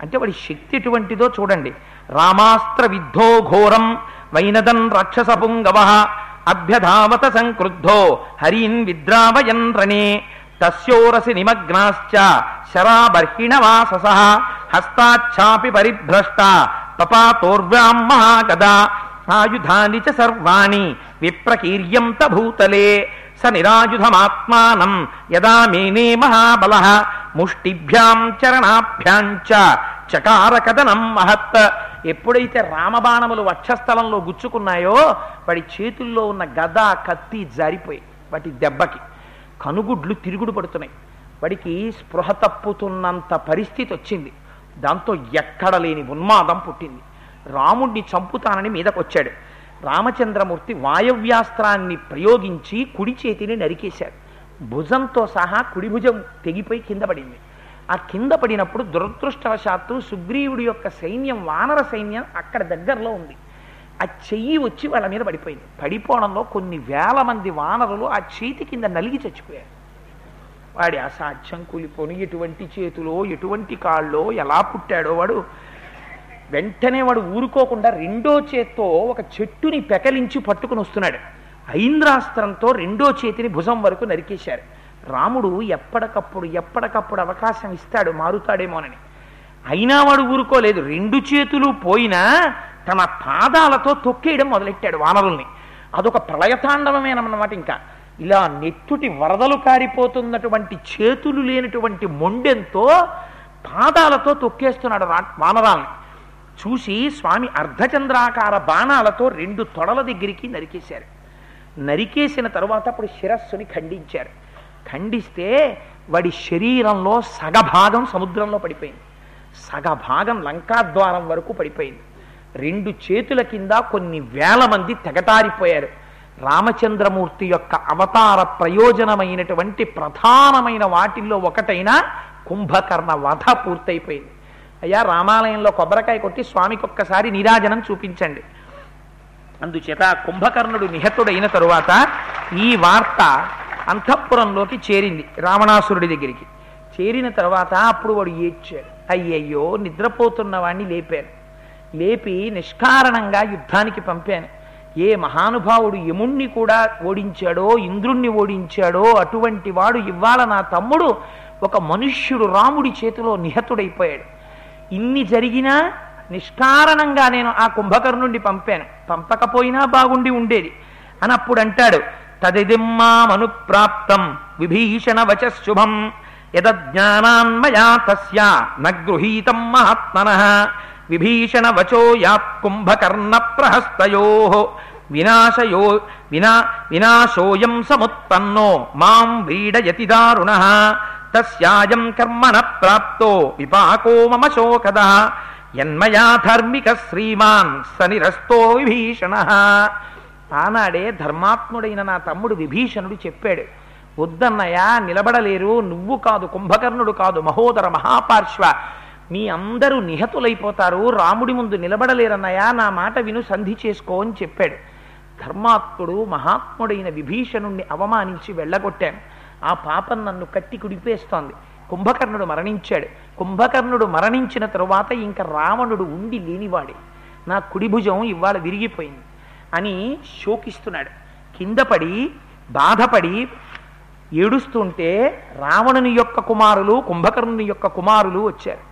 అంటే వాడి శక్తి ఎటువంటిదో చూడండి. రామాస్త్ర విద్ధో ఘోరం వైనదన్ రాక్షస పుంగవ అభ్యధావత సంక్రుద్ధో హరీన్ విద్రావయన్ రణే తస్యోరసి నిమగ్నాశ్చ శరాబర్హిణవాసస హస్తాచ్ఛాపి పరిభ్రష్ట తపాతోర్వ్యాం మహాగదా ఆయుధాని చ సర్వాణి విప్రకీర్యంత భూతలే స నిరాయుధమాత్మానం యదా మేనే మహాబల ముష్టిభ్యాం చరణాభ్యాం చకార కథనం మహత్. ఎప్పుడైతే రామబాణములు వక్షస్థలంలో గుచ్చుకున్నాయో వాడి చేతుల్లో ఉన్న గద కత్తి జారిపోయి వాటి దెబ్బకి. కనుగుడ్లు తిరుగుడు పడుతున్నాయి. వాడికి స్పృహ తప్పుతున్నంత పరిస్థితి వచ్చింది. దాంతో ఎక్కడ లేని ఉన్మాదం పుట్టింది. రాముణ్ణి చంపుతానని మీదకొచ్చాడు. రామచంద్రమూర్తి వాయవ్యాస్త్రాన్ని ప్రయోగించి కుడి చేతిని నరికేశాడు. భుజంతో సహా కుడి భుజం తెగిపోయి కింద పడింది. ఆ కింద పడినప్పుడు దురదృష్టవశాత్తు సుగ్రీవుడి యొక్క సైన్యం వానర సైన్యం అక్కడ దగ్గరలో ఉంది. ఆ చెయ్యి వచ్చి వాళ్ళ మీద పడిపోయింది. పడిపోవడంలో కొన్ని వేల మంది వానరులు ఆ చేతి కింద నలిగి చచ్చిపోయారు. వాడి అసాధ్యం కూలిపోని ఎటువంటి చేతులో ఎటువంటి కాళ్ళో ఎలా పుట్టాడో వాడు వెంటనే వాడు ఊరుకోకుండా రెండో చేత్తో ఒక చెట్టుని పెకలించి పట్టుకుని వస్తున్నాడు. ఐంద్రాస్త్రంతో రెండో చేతిని భుజం వరకు నరికేశారు. రాముడు ఎప్పటికప్పుడు ఎప్పటికప్పుడు అవకాశం ఇస్తాడు మారుతాడేమోనని అయినా వాడు ఊరుకోలేదు. రెండు చేతులు పోయినా తన పాదాలతో తొక్కేయడం మొదలెట్టాడు వానరుల్ని. అదొక ప్రళయతాండవమేనన్నమాట ఇంకా. ఇలా నెత్తుటి వరదలు కారిపోతున్నటువంటి చేతులు లేనటువంటి మొండెంతో పాదాలతో తొక్కేస్తున్నాడు వానరాల్ని. చూసి స్వామి అర్ధచంద్రాకార బాణాలతో రెండు తొడల దగ్గరికి నరికేశారు. నరికేసిన తరువాత అప్పుడు శిరస్సుని ఖండించారు. ఖండిస్తే వాడి శరీరంలో సగభాగం సముద్రంలో పడిపోయింది. సగభాగం లంకాద్వారం వరకు పడిపోయింది. రెండు చేతుల కింద కొన్ని వేల మంది తెగటారిపోయారు రామచంద్రమూర్తి యొక్క అవతార ప్రయోజనమైనటువంటి ప్రధానమైన వాటిల్లో ఒకటైన కుంభకర్ణ వధ పూర్తయిపోయింది. అయ్యా రామాలయంలో కొబ్బరికాయ కొట్టి స్వామికి ఒక్కసారి నీరాజనం చూపించండి. అందుచేత కుంభకర్ణుడు నిహతుడైన తరువాత ఈ వార్త అంతఃపురంలోకి చేరింది రావణాసురుడి దగ్గరికి. చేరిన తర్వాత అప్పుడు వాడు ఏడ్చాడు. అయ్యయ్యో నిద్రపోతున్న వాడిని లేపాను. లేపి నిష్కారణంగా యుద్ధానికి పంపాను. ఏ మహానుభావుడు యముణ్ణి కూడా ఓడించాడో ఇంద్రుణ్ణి ఓడించాడో అటువంటి వాడు ఇవాళ నా తమ్ముడు ఒక మనుష్యుడు రాముడి చేతిలో నిహతుడైపోయాడు. ఇన్ని జరిగినా నిష్కారణంగా నేను ఆ కుంభకర్ణుండి పంపాను. పంపకపోయినా బాగుండి ఉండేది. అని అప్పుడు అంటాడు తదిదిమ్మామనుప్రాప్తం విభీషణ వచశుభం యదజ్ఞానాన్మయా తస్య నగృహీతం మహాత్మన విభీషణ వచో యాత్ కుంభకర్ణ ప్రహస్తయో వినాశయో వినా వినాశోయం సముత్పన్నో మాం వ్రీడయతి దారుణ తస్యాయం కర్మణ ప్రాప్తో విపాకో మమ శోకద యన్మయా ధర్మిక శ్రీమాన్ సనిరస్తో విభీషణ. ఆనాడే ధర్మాత్ముడైన నా తమ్ముడు విభీషణుడు చెప్పాడు వద్దన్నయ్యా నిలబడలేరు నువ్వు కాదు కుంభకర్ణుడు కాదు మహోదర మహాపార్శ్వ. మీ అందరూ నిహతులైపోతారు రాముడి ముందు నిలబడలేరన్నయ్యా నా మాట విను సంధి చేసుకో అని చెప్పాడు. ధర్మాత్ముడు మహాత్ముడైన విభీషణుణ్ణి అవమానించి వెళ్ళగొట్టాను ఆ పాపం నన్ను కట్టి కుడిపేస్తోంది. కుంభకర్ణుడు మరణించాడు. కుంభకర్ణుడు మరణించిన తరువాత ఇంకా రావణుడు ఉండి లేనివాడే. నా కుడి భుజం ఇవాళ విరిగిపోయింది అని శోకిస్తున్నాడు. కింద పడి బాధపడి ఏడుస్తుంటే రావణుని యొక్క కుమారులు కుంభకర్ణుని యొక్క కుమారులు వచ్చారు.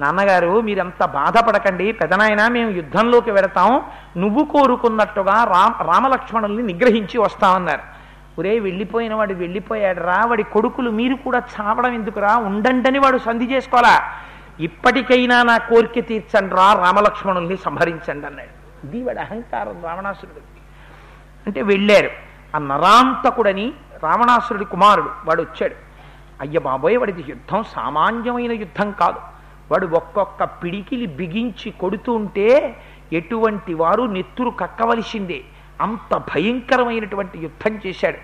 నాన్నగారు మీరంత బాధపడకండి. పెదనాయన మేము యుద్ధంలోకి వెడతాం నువ్వు కోరుకున్నట్టుగా రామ రామలక్ష్మణుల్ని నిగ్రహించి వస్తామన్నారు ఒరే వెళ్ళిపోయిన వాడు వెళ్ళిపోయాడు రా వాడి కొడుకులు మీరు కూడా చావడం ఎందుకురా? ఉండండని వాడు సంధి చేసుకోవాలా? ఇప్పటికైనా నా కోరిక తీర్చండి రా రామలక్ష్మణుల్ని సంహరించండి అన్నాడు. ఇది వాడి అహంకారం రావణాసురుడు. అంటే వెళ్ళారు. ఆ నరాంతకుడని రావణాసురుడి కుమారుడు వాడు వచ్చాడు. అయ్య బాబోయ్ వాడిది యుద్ధం సామాన్యమైన యుద్ధం కాదు. వాడు ఒక్కొక్క పిడికిలి బిగించి కొడుతూ ఉంటే ఎటువంటి వారు నెత్తురు కక్కవలసిందే. అంత భయంకరమైనటువంటి యుద్ధం చేశాడు.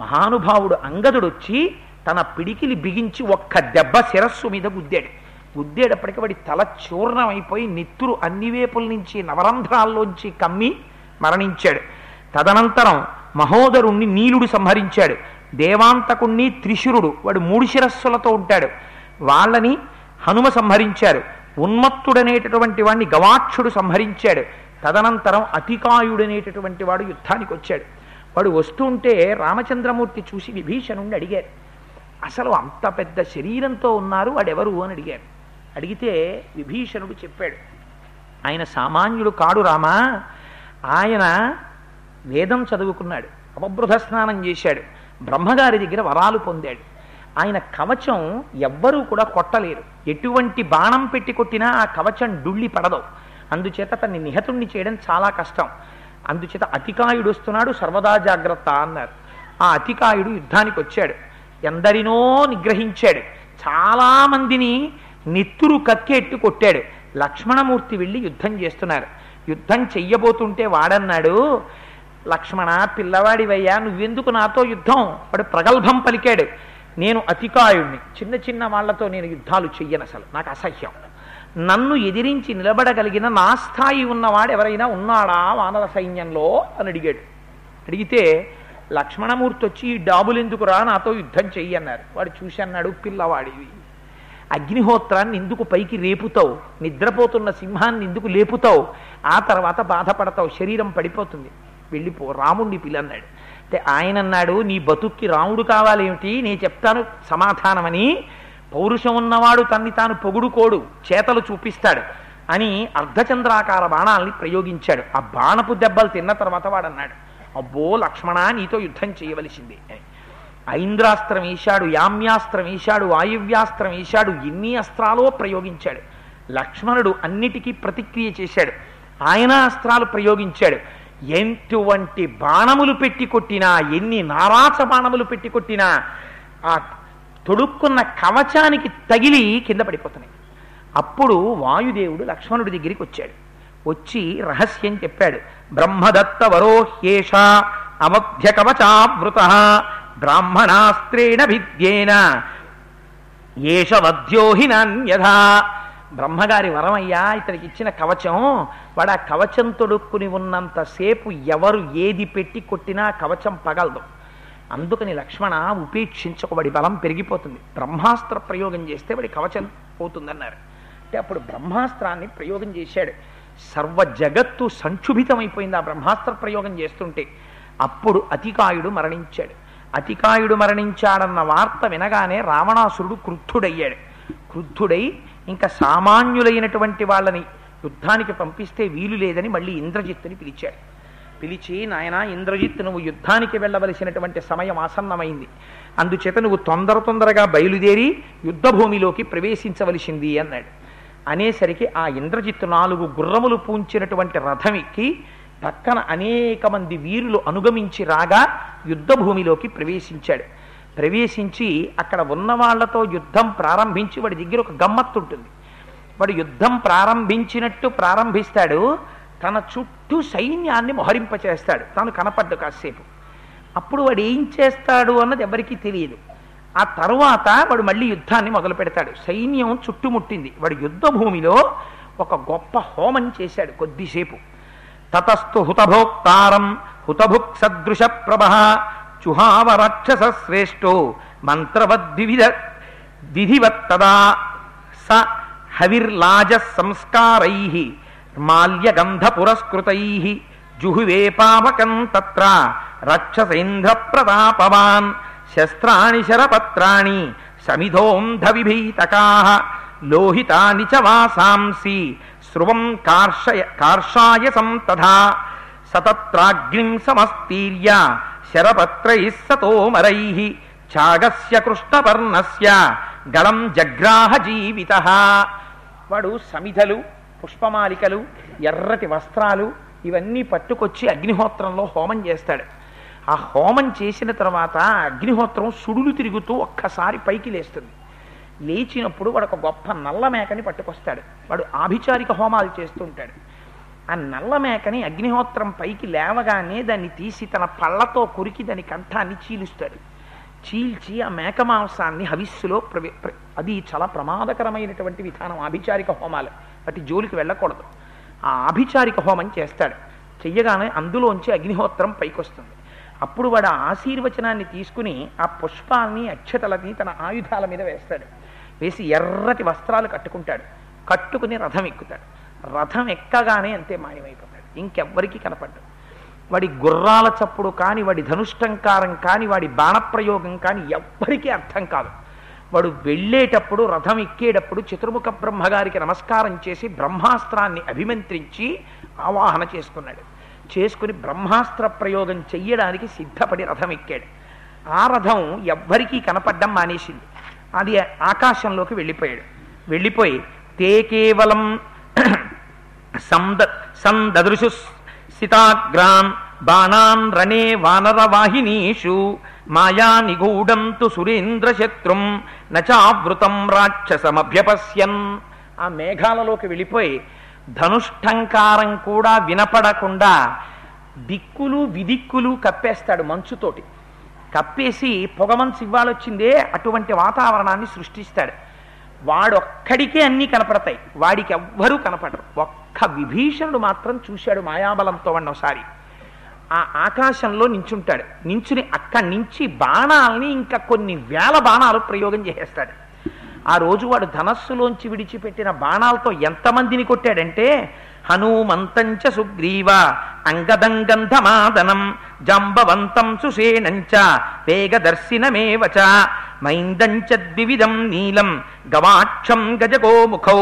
మహానుభావుడు అంగదుడు వచ్చి తన పిడికిలి బిగించి ఒక్క దెబ్బ శిరస్సు మీద గుద్దాడు. గుద్దేటప్పటికి వాడి తల చూర్ణమైపోయి నెత్తురు అన్ని వేపుల నుంచి నవరంధ్రాల్లోంచి కమ్మి మరణించాడు. తదనంతరం మహోదరుణ్ణి నీలుడు సంహరించాడు. దేవాంతకుణ్ణి త్రిశురుడు వాడు మూడు శిరస్సులతో ఉంటాడు. వాళ్ళని హనుమ సంహరించారు. ఉన్మత్తుడనేటటువంటి వాడిని గవాక్షుడు సంహరించాడు. తదనంతరం అతికాయుడనేటటువంటి వాడు యుద్ధానికి వచ్చాడు. వాడు వస్తుంటే రామచంద్రమూర్తి చూసి విభీషణుణ్ణి అడిగారు. అసలు అంత పెద్ద శరీరంతో ఉన్నారు వాడెవరు అని అడిగారు. అడిగితే విభీషణుడు చెప్పాడు ఆయన సామాన్యుడు కాడు రామా ఆయన వేదం చదువుకున్నాడు అవబృధ స్నానం చేశాడు బ్రహ్మగారి దగ్గర వరాలు పొందాడు. ఆయన కవచం ఎవ్వరూ కూడా కొట్టలేరు. ఎటువంటి బాణం పెట్టి కొట్టినా ఆ కవచం డుళ్ళి పడదు. అందుచేత తన్ని నిహతుణ్ణి చేయడం చాలా కష్టం. అందుచేత అతికాయుడు వస్తున్నాడు సర్వదా జాగ్రత్త అన్నారు. ఆ అతికాయుడు యుద్ధానికి వచ్చాడు. ఎందరినో నిగ్రహించాడు. చాలా మందిని నెత్తురు కక్కెట్టు కొట్టాడు. లక్ష్మణమూర్తి వెళ్ళి యుద్ధం చేస్తున్నారు. యుద్ధం చెయ్యబోతుంటే వాడన్నాడు లక్ష్మణ పిల్లవాడివయ్యా నువ్వెందుకు నాతో యుద్ధం? వాడు ప్రగల్భం పలికాడు. నేను అతికాయుణ్ణి. చిన్న చిన్న వాళ్ళతో నేను యుద్ధాలు చెయ్యను అసలు నాకు అసహ్యం. నన్ను ఎదిరించి నిలబడగలిగిన నా స్థాయి ఉన్నవాడు ఎవరైనా ఉన్నాడా వానర సైన్యంలో? అని అడిగాడు. అడిగితే లక్ష్మణమూర్తి వచ్చి ఈ డాబులు ఎందుకురా నాతో యుద్ధం చెయ్యి అన్నారు. వాడు చూసి అన్నాడు పిల్లవాడివి. అగ్నిహోత్రాన్ని ఎందుకు పైకి రేపుతావు? నిద్రపోతున్న సింహాన్ని ఎందుకు లేపుతావు? ఆ తర్వాత బాధపడతావు. శరీరం పడిపోతుంది. వెళ్ళిపో రాముణ్ణి పిల్లన్నాడు అంటే ఆయన అన్నాడు నీ బతుక్కి రాముడు కావాలేమిటి? నేను చెప్తాను సమాధానమని. పౌరుషం ఉన్నవాడు తన్ని తాను పొగుడుకోడు చేతలు చూపిస్తాడు అని అర్ధచంద్రాకార బాణాల్ని ప్రయోగించాడు. ఆ బాణపు దెబ్బలు తిన్న తర్వాత వాడన్నాడు. అబ్బో లక్ష్మణ నీతో యుద్ధం చేయవలసింది. అని ఐంద్రాస్త్రం వేశాడు యామ్యాస్త్రం వేశాడు వాయువ్యాస్త్రం వేశాడు ఎన్ని అస్త్రాలో ప్రయోగించాడు. లక్ష్మణుడు అన్నిటికీ ప్రతిక్రియ చేశాడు. ఆయన అస్త్రాలు ప్రయోగించాడు. ఎటువంటి బాణములు పెట్టి కొట్టినా ఎన్ని నారాచ బాణములు పెట్టి కొట్టినా ఆ తొడుక్కున్న కవచానికి తగిలి కింద పడిపోతున్నాయి. అప్పుడు వాయుదేవుడు లక్ష్మణుడి దగ్గరికి వచ్చాడు. వచ్చి రహస్యం చెప్పాడు. బ్రహ్మదత్త వరోహ్యేష అమధ్య కవచావృత బ్రాహ్మణాస్త్రేణ భిద్యేన ఏష వధ్యోహి బ్రహ్మగారి వరమయ్యా ఇతనికి ఇచ్చిన కవచం వాడు ఆ కవచం తొడుక్కుని ఉన్నంతసేపు ఎవరు ఏది పెట్టి కొట్టినా కవచం పగలదు. అందుకని లక్ష్మణ ఉపేక్షించకబడి బలం పెరిగిపోతుంది. బ్రహ్మాస్త్ర ప్రయోగం చేస్తే వాడి కవచం పోతుందన్నారు. అంటే అప్పుడు బ్రహ్మాస్త్రాన్ని ప్రయోగం చేశాడు. సర్వ జగత్తు సంక్షుభితమైపోయింది ఆ బ్రహ్మాస్త్ర ప్రయోగం చేస్తుంటే. అప్పుడు అతికాయుడు మరణించాడు. అతికాయుడు మరణించాడన్న వార్త వినగానే రావణాసురుడు క్రుద్ధుడయ్యాడు. క్రుద్ధుడై ఇంకా సామాన్యులైనటువంటి వాళ్ళని యుద్ధానికి పంపిస్తే వీలు లేదని మళ్ళీ ఇంద్రజిత్తుని పిలిచాడు. పిలిచి నాయన ఇంద్రజిత్ నువ్వు యుద్ధానికి వెళ్ళవలసినటువంటి సమయం ఆసన్నమైంది. అందుచేత నువ్వు తొందర తొందరగా బయలుదేరి యుద్ధభూమిలోకి ప్రవేశించవలసింది అన్నాడు. అనేసరికి ఆ ఇంద్రజిత్ నాలుగు గుర్రములు పూంచినటువంటి రథం ఎక్కి పక్కన అనేక మంది వీరులు అనుగమించి రాగా యుద్ధభూమిలోకి ప్రవేశించాడు. ప్రవేశించి అక్కడ ఉన్న వాళ్ళతో యుద్ధం ప్రారంభించి వాడి దగ్గర ఒక గమ్మత్తు ఉంటుంది. వాడు యుద్ధం ప్రారంభించినట్టు ప్రారంభిస్తాడు. తన చుట్టూ సైన్యాన్ని మొహరింపచేస్తాడు. తను కనపడ్డు కాసేపు అప్పుడు వాడు ఏం చేస్తాడు అన్నది ఎవరికీ తెలియదు. ఆ తరువాత వాడు మళ్ళీ యుద్ధాన్ని మొదలు పెడతాడు. సైన్యం చుట్టుముట్టింది. వాడు యుద్ధ భూమిలో ఒక గొప్ప హోమం చేశాడు కొద్దిసేపు. తతస్థు హుతభోక్తారం హుతభుక్ సదృశ ప్రభ చుహావ రాక్షస శ్రేష్టో మంత్రవద్విధ విధివత్తదా స హవిర్లాజ సంస్కారై మాల్యగంధ పురస్కృతై జుహువే పావకం తత్ర రక్షసేంద్ర ప్రతాపవాన్ శస్త్రాణి శరపత్రాణి సమిధోంధ విభీతకా లోహితాని చ వాసాంసి స్రువం కార్షయ కార్షాయ సంతథా సతత్రాగ్నిం సమస్తీర్య శరపత్రై సతోమరై ఛాగస్య కృష్ణపర్ణస్య గళం జగ్రాహ జీవిత వాడు సమిధలు పుష్పమాలికలు ఎర్రటి వస్త్రాలు ఇవన్నీ పట్టుకొచ్చి అగ్నిహోత్రంలో హోమం చేస్తాడు. ఆ హోమం చేసిన తర్వాత అగ్నిహోత్రం సుడులు తిరుగుతూ ఒక్కసారి పైకి లేస్తుంది. లేచినప్పుడు వాడు ఒక గొప్ప నల్ల మేకని పట్టుకొస్తాడు. వాడు ఆభిచారిక హోమాలు చేస్తూ ఉంటాడు. ఆ నల్ల మేకని అగ్నిహోత్రం పైకి లేవగానే దాన్ని తీసి తన పళ్ళతో కొరికి దాని కంఠాన్ని చీలుస్తాడు. చీల్చి ఆ మేక మాంసాన్ని హవిస్సులో ప్రవి అది చాలా ప్రమాదకరమైనటువంటి విధానం ఆభిచారిక హోమాలు. వాటి జోలికి వెళ్ళకూడదు. ఆ ఆభిచారిక హోమం చేస్తాడు. చెయ్యగానే అందులోంచి అగ్నిహోత్రం పైకొస్తుంది. అప్పుడు వాడు ఆశీర్వచనాన్ని తీసుకుని ఆ పుష్పాన్ని అక్షతలని తన ఆయుధాల మీద వేస్తాడు. వేసి ఎర్రటి వస్త్రాలు కట్టుకుంటాడు. కట్టుకుని రథం ఎక్కుతాడు. రథం ఎక్కగానే అంతే మాయమైపోతాడు. ఇంకెవ్వరికీ కనపడ్డు వాడి గుర్రాల చప్పుడు కాని వాడి ధనుష్టంకారం కాని వాడి బాణప్రయోగం కాని ఎవ్వరికీ అర్థం కాదు. వాడు వెళ్ళేటప్పుడు రథం ఎక్కేటప్పుడు చతుర్ముఖ బ్రహ్మగారికి నమస్కారం చేసి బ్రహ్మాస్త్రాన్ని అభిమంత్రించి ఆవాహన చేసుకున్నాడు. చేసుకుని బ్రహ్మాస్త్ర ప్రయోగం చెయ్యడానికి సిద్ధపడి రథం ఎక్కాడు. ఆ రథం ఎవ్వరికీ కనపడ్డం మానేసింది. అది ఆకాశంలోకి వెళ్ళిపోయాడు. వెళ్ళిపోయి తే కేవలం సంద సందదృశు సితాగ్రాన్ బాణాన్ రణే వానరవాహినీషు మాయా నిగూఢం తు సురేంద్రశత్రుం నచావృతం రాక్షసమభ్యపశ్యన్. ఆ మేఘాలలోకి వెళ్ళిపోయి ధనుష్టంకారం కూడా వినపడకుండా దిక్కులు విదిక్కులు కప్పేస్తాడు మంచుతోటి. కప్పేసి పొగమంచు ఇవ్వాలొచ్చిందే అటువంటి వాతావరణాన్ని సృష్టిస్తాడు. వాడొక్కడికే అన్నీ కనపడతాయి. వాడికి ఎవ్వరూ కనపడరు. ఒక్క విభీషణుడు మాత్రం చూశాడు మాయాబలంతో వాడిని ఒకసారి ఆ ఆకాశంలో నించుంటాడు. నించుని అక్కడి నుంచి బాణాలని ఇంకా కొన్ని వేల బాణాలు ప్రయోగం చేసేస్తాడు. ఆ రోజు వాడు ధనస్సులోంచి విడిచిపెట్టిన బాణాలతో ఎంతమందిని కొట్టాడంటే హనుమంతంచ సుగ్రీవ అంగదంగంధమాదనం జంబవంతం సుషేణంచ వేగదర్శినమేవచ మైందంచ ద్వివిధం నీలం గవాక్షం గజగోముఖౌ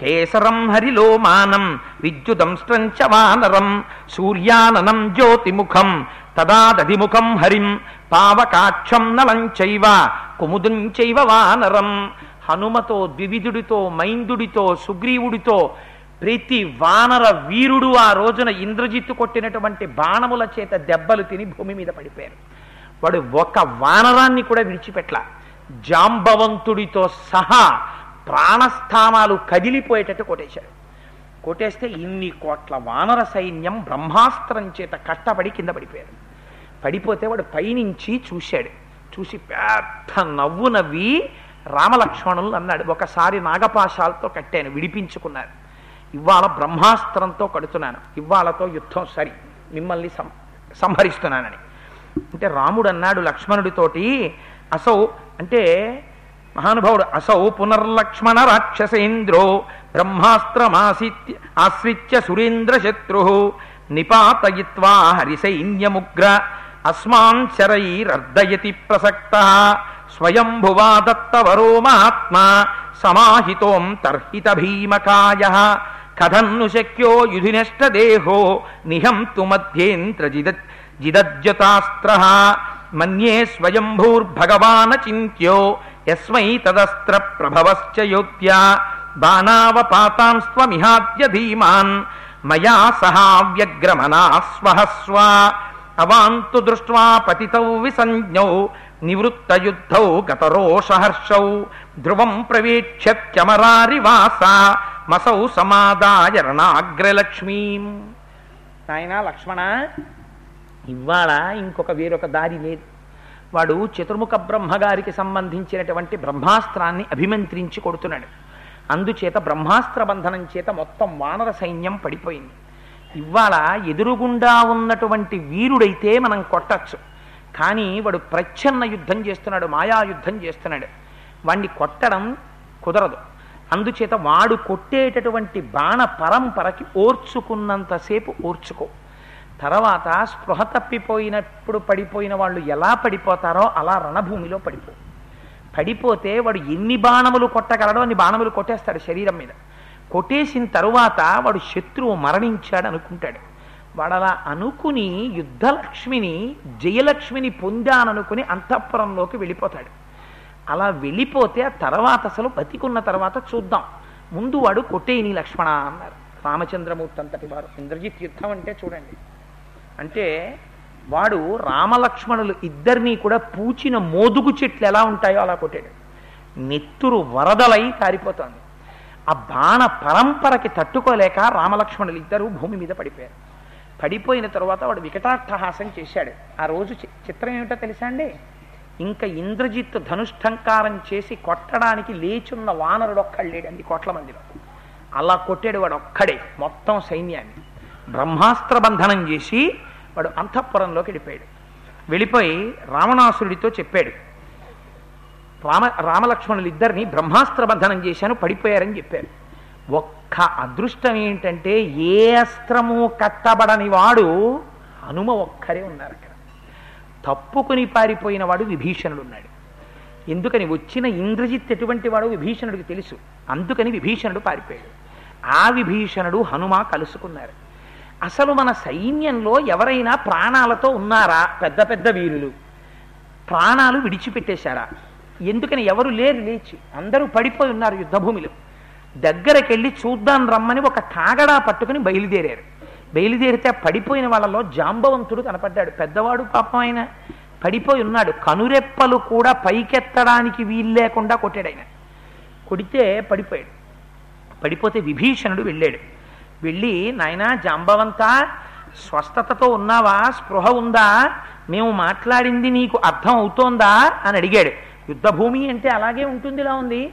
కేసరం హరిలోమానం విద్యుదంశ్రంచ వానరం సూర్యాననం జ్యోతిముఖం తదాదధిముఖం హరిం పావకాక్షం నలం చైవ చైవ వానరం. హనుమతో ద్వివిధుడితో మైందుడితో సుగ్రీవుడితో ప్రతి వానర వీరుడు ఆ రోజున ఇంద్రజిత్తు కొట్టినటువంటి బాణముల చేత దెబ్బలు తిని భూమి మీద పడిపోయారు. వాడు ఒక వానరాన్ని కూడా విడిచిపెట్ల. జాంబవంతుడితో సహా ప్రాణస్థానాలు కదిలిపోయేటట్టు కొట్టేశాడు కొట్టేస్తే ఇన్ని కోట్ల వానర సైన్యం బ్రహ్మాస్త్రం చేత కట్టబడి కింద పడిపోయారు. పడిపోతే వాడు పైనుంచి చూశాడు. చూసి పెద్ద నవ్వు నవ్వి రామలక్ష్మణులు అన్నాడు ఒకసారి నాగపాశాలతో కట్టాను విడిపించుకున్నారు. ఇవాళ బ్రహ్మాస్త్రంతో కడుతున్నాను. ఇవాళతో యుద్ధం సరి మిమ్మల్ని సం సంహరిస్తున్నానని. అంటే రాముడు అన్నాడు లక్ష్మణుడితోటి అసౌ అంటే మహానుభావుడు అసౌ పునర్లక్ష్మణ రాక్షసేంద్రో బ్రహ్మాస్త్రమాసిత్య ఆశ్రిత్య సురేంద్ర శత్రు నిపాతయిత్వా హరిసైన్యముగ్ర అస్మాన్ శరైరర్దయతి ప్రసక్త స్వయంభువా దత్తవరో మహాత్మా సమాహితోం తర్హిత భీమకాయ కథన్ను శక్యో యుధినష్టదేహో నిహంతు మధ్యేంద్ర జిద జిదజ్జతాస్త్ర మన్యే స్వయంభూర్భగవానచింత్యో యస్మై తదస్త్ర ప్రభవశ్చ యోత్య బాణావపాతాంస్త్వమిహాద్య ధీమాన్. మయా సహావ్యగ్రమనాస్వహస్వ అవాంతు దృష్ట్వా పతితౌ విసంజ్ఞౌ. నివృత్తయుద్ధౌ గతరోషహర్షౌ. ధ్రువం ప్రవేక్ష్యమరారివాస మసౌ సమాదాయ రణాగ్రలక్ష్మీం నాయనా లక్ష్మణ ఇవాళ ఇంకొక వేరొక దారి లేదు. వాడు చతుర్ముఖ బ్రహ్మగారికి సంబంధించినటువంటి బ్రహ్మాస్త్రాన్ని అభిమంత్రించి కొడుతున్నాడు. అందుచేత బ్రహ్మాస్త్ర బంధనం చేత మొత్తం వానర సైన్యం పడిపోయింది. ఇవాళ ఎదురుగుండా ఉన్నటువంటి వీరుడైతే మనం కొట్టచ్చు. కానీ వాడు ప్రచ్ఛన్న యుద్ధం చేస్తున్నాడు మాయా యుద్ధం చేస్తున్నాడు. వాణ్ణి కొట్టడం కుదరదు. అందుచేత వాడు కొట్టేటటువంటి బాణ పరంపరకి ఓర్చుకున్నంతసేపు ఓర్చుకో. తర్వాత స్పృహ తప్పిపోయినప్పుడు పడిపోయిన వాళ్ళు ఎలా పడిపోతారో అలా రణభూమిలో పడిపో. పడిపోతే వాడు ఎన్ని బాణములు కొట్టగలడో అన్ని బాణములు కొట్టేస్తాడు శరీరం మీద. కొట్టేసిన తరువాత వాడు శత్రువు మరణించాడు అనుకుంటాడు. వాడు అలా అనుకుని యుద్ధలక్ష్మిని జయలక్ష్మిని పొందాననుకుని అంతఃపురంలోకి వెళ్ళిపోతాడు. అలా వెళ్ళిపోతే ఆ తర్వాత అసలు బతికున్న తర్వాత చూద్దాం. ముందు వాడు కొట్టేయని లక్ష్మణ అన్నారు. రామచంద్రమూర్తి అంతటి వారు. ఇంద్రజిత్ యుద్ధం అంటే చూడండి. అంటే వాడు రామలక్ష్మణులు ఇద్దరినీ కూడా పూచిన మోదుగు చెట్లు ఎలా ఉంటాయో అలా కొట్టాడు. నెత్తురు వరదలై కారిపోతోంది. ఆ బాణ పరంపరకి తట్టుకోలేక రామలక్ష్మణులు ఇద్దరు భూమి మీద పడిపోయారు. పడిపోయిన తర్వాత వాడు వికటాట్టహాసం చేశాడు. ఆ రోజు చి- చిత్రం ఏమిటో తెలుసా అండి? ఇంకా ఇంద్రజిత్తు ధనుష్టంకారం చేసి కొట్టడానికి లేచున్న వానరుడు ఒక్కడు లేడండి కోట్ల మందిలో. అలా కొట్టాడు వాడు ఒక్కడే మొత్తం సైన్యాన్ని. బ్రహ్మాస్త్ర బంధనం చేసి వాడు అంతఃపురంలోకి వెళ్ళిపోయాడు. వెళ్ళిపోయి రావణాసురుడితో చెప్పాడు రామ రామలక్ష్మణులు ఇద్దరిని బ్రహ్మాస్త్ర బంధనం చేశాను పడిపోయారని చెప్పారు. ఒక్క అదృష్టం ఏంటంటే ఏ అస్త్రము కట్టబడని వాడు హనుమ ఒక్కరే ఉన్నారు అక్కడ. తప్పుకుని పారిపోయిన వాడు విభీషణుడు ఉన్నాడు ఎందుకని వచ్చిన ఇంద్రజిత్ ఎటువంటి వాడు విభీషణుడికి తెలుసు. అందుకని విభీషణుడు పారిపోయాడు. ఆ విభీషణుడు హనుమ కలుసుకున్నారు. అసలు మన సైన్యంలో ఎవరైనా ప్రాణాలతో ఉన్నారా? పెద్ద పెద్ద వీరులు. ప్రాణాలు విడిచిపెట్టేశారా? ఎందుకని ఎవరు లేరు లేచి? అందరూ పడిపోయి ఉన్నారు యుద్ధభూమిలో. దగ్గరకెళ్ళి చూద్దాం రమ్మని ఒక కాగడా పట్టుకుని బయలుదేరారు. బయలుదేరితే ఆ పడిపోయిన వాళ్ళలో జాంబవంతుడు కనపడ్డాడు. పెద్దవాడు పాపం ఆయన. పడిపోయి ఉన్నాడు. కనురెప్పలు కూడా పైకెత్తడానికి వీల్లేకుండా కొట్టాడు ఆయన. కొడితే పడిపోయాడు. పడిపోతే విభీషణుడు వెళ్ళాడు. వెళ్ళి నాయనా జాంబవంతా స్వస్థతతో ఉన్నావా? స్పృహ ఉందా? మేము మాట్లాడింది నీకు అర్థం అవుతోందా? అని అడిగాడు. యుద్ధభూమి అంటే అలాగే ఉంటుంది ఇలా ఉంది.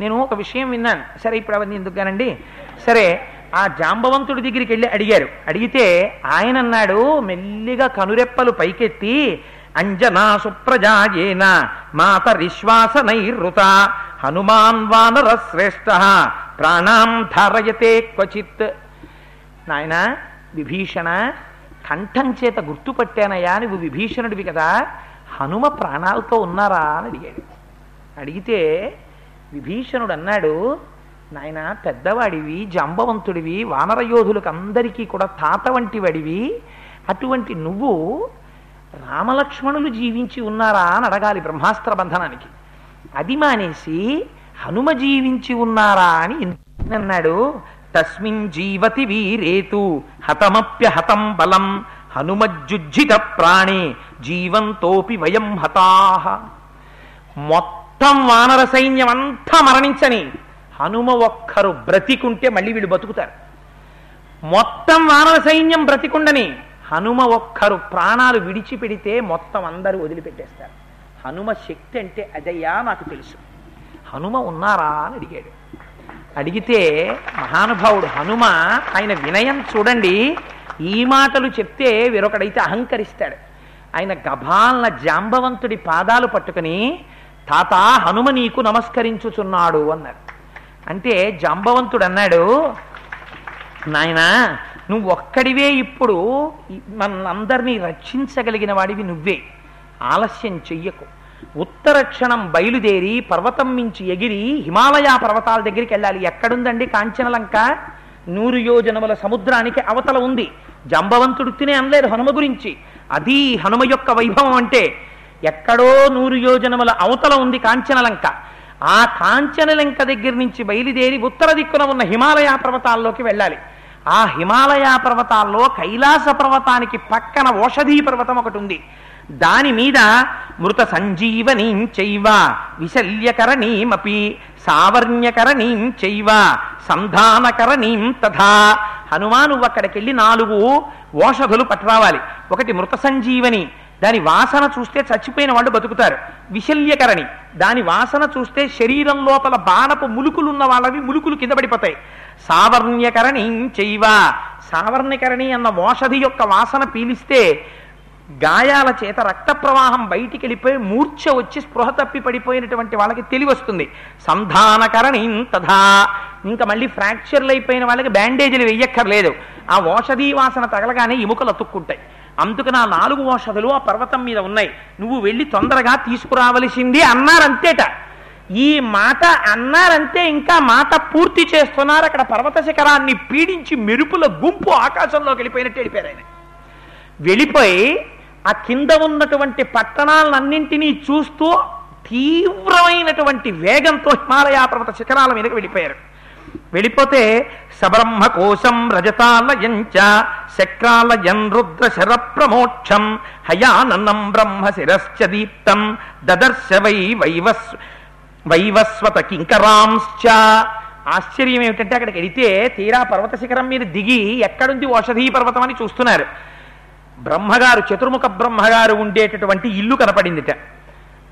నేను ఒక విషయం విన్నాను. సరే ఇప్పుడు అవన్నీ ఎందుకుగానండి సరే ఆ జాంబవంతుడి దగ్గరికి వెళ్ళి అడిగారు. అడిగితే ఆయన అన్నాడు మెల్లిగా కనురెప్పలు పైకెత్తి అంజనా సుప్రజాయేన మాత విశ్వాస నైరుత హనుమాన్ వానర శ్రేష్ఠ ప్రాణాం ధారయతే క్వచిత్. నాయన విభీషణ కంఠం చేత గుర్తుపట్టానయ్యా నువ్వు విభీషణుడివి కదా హనుమ ప్రాణాలతో ఉన్నారా అని అడిగాడు. అడిగితే విభీషణుడు అన్నాడు నాయన పెద్దవాడివి జంబవంతుడివి వానరయోధులకు అందరికీ కూడా తాత వంటి వాడివి అటువంటి నువ్వు రామలక్ష్మణులు జీవించి ఉన్నారా అని అడగాలి బ్రహ్మాస్త్ర బంధనానికి. అది మానేసి హనుమ జీవించి ఉన్నారా అని అన్నాడు. తస్మిన్ జీవతి వీరేతు హతమప్య హతం బలం హనుమజ్జుజ్జిత ప్రాణే జీవంతోపి వయం హతాహ మొత్తం వానర సైన్యం అంతా మరణించని హనుమ ఒక్కరు బ్రతికుంటే మళ్ళీ వీళ్ళు బతుకుతారు. మొత్తం వానర సైన్యం బ్రతికుండని హనుమ ఒక్కరు ప్రాణాలు విడిచిపెడితే మొత్తం అందరూ వదిలిపెట్టేస్తారు. హనుమ శక్తి అంటే అదయ్యా నాకు తెలుసు. హనుమ ఉన్నారా అని అడిగాడు. అడిగితే మహానుభావుడు హనుమ ఆయన వినయం చూడండి ఈ మాటలు చెప్తే వేరొకడైతే అహంకరిస్తాడు. ఆయన గభాలన జాంబవంతుడి పాదాలు పట్టుకుని తాత హనుమ నీకు నమస్కరించుచున్నాడు అన్నారు. అంటే జాంబవంతుడు అన్నాడు నాయనా నువ్వు ఒక్కడివే ఇప్పుడు మనందరినీ రక్షించగలిగిన వాడివి నువ్వే. ఆలస్యం చెయ్యకు. ఉత్తర క్షణం బయలుదేరి పర్వతం మించి ఎగిరి హిమాలయ పర్వతాల దగ్గరికి వెళ్ళాలి. ఎక్కడుందండి కాంచనలంక? నూరు యోజనముల సముద్రానికి అవతల ఉంది. జంబవంతుడు తినే అనలేదు హనుమ గురించి. అది హనుమ యొక్క వైభవం అంటే ఎక్కడో నూరు యోజనముల అవతల ఉంది కాంచనలంక. ఆ కాంచనలంక దగ్గర నుంచి బయలుదేరి ఉత్తర దిక్కున ఉన్న హిమాలయ పర్వతాల్లోకి వెళ్ళాలి. ఆ హిమాలయ పర్వతాల్లో కైలాస పర్వతానికి పక్కన ఓషధీ పర్వతం ఒకటి ఉంది. దాని మీద మృత సంజీవనీం చైవ విశల్యకరణీమపి సావర్ణ్యకరణీం చైవ సంధానకరణీం తథా. హనుమాను అక్కడికెళ్ళి నాలుగు ఓషధులు పట్టురావాలి. ఒకటి మృత సంజీవని దాని వాసన చూస్తే చచ్చిపోయిన వాళ్ళు బతుకుతారు. విశల్యకరణి దాని వాసన చూస్తే శరీరం లోపల బాణపు ములుకులు ఉన్న వాళ్ళవి ములుకులు కింద పడిపోతాయి. సావర్ణ్యకరణి చైవ సావర్ణ్యకరణి అన్న ఓషధి యొక్క వాసన పీలిస్తే గాయాల చేత రక్త ప్రవాహం బయటికి వెళ్ళిపోయి మూర్ఛ వచ్చి స్పృహ తప్పి పడిపోయినటువంటి వాళ్ళకి తెలివి వస్తుంది. సంధానకరణి తథా. ఇంకా మళ్ళీ ఫ్రాక్చర్లు అయిపోయిన వాళ్ళకి బ్యాండేజీలు వెయ్యక్కర్లేదు ఆ ఓషధీ వాసన తగలగానే ఎముకలు అతుక్కుంటాయి. అందుకు నా నాలుగు ఓషధులు ఆ పర్వతం మీద ఉన్నాయి. నువ్వు వెళ్ళి తొందరగా తీసుకురావలసింది అన్నారంతేట. ఈ మాట అన్నారంతే ఇంకా మాట పూర్తి చేస్తున్నారు. అక్కడ పర్వత శిఖరాన్ని పీడించి మెరుపుల గుంపు ఆకాశంలోకి వెళ్ళిపోయినట్టు వెళ్ళిపోయారు ఆయన. వెళ్ళిపోయి ఆ కింద ఉన్నటువంటి పట్టణాలన్నింటినీ చూస్తూ తీవ్రమైనటువంటి వేగంతో హిమాలయ పర్వత శిఖరాల మీదకి వెళ్ళిపోయారు. వెళ్ళిపోతే సబ్రహ్మ కోశం రజతాలయంచ శక్రాలయం రుద్ర శర ప్రమోక్షం హయాననం బ్రహ్మ శిరశ్చ దీప్తం దదర్శ వై వైవస్ వైవస్వత కింకరాంశ్చ. ఆశ్చర్యం ఏమిటంటే అక్కడికి వెళితే తీరా పర్వత శిఖరం మీద దిగి ఎక్కడుంది ఓషధీ పర్వతం అని చూస్తున్నారు. బ్రహ్మగారు చతుర్ముఖ బ్రహ్మగారు ఉండేటటువంటి ఇల్లు కనపడిందిట.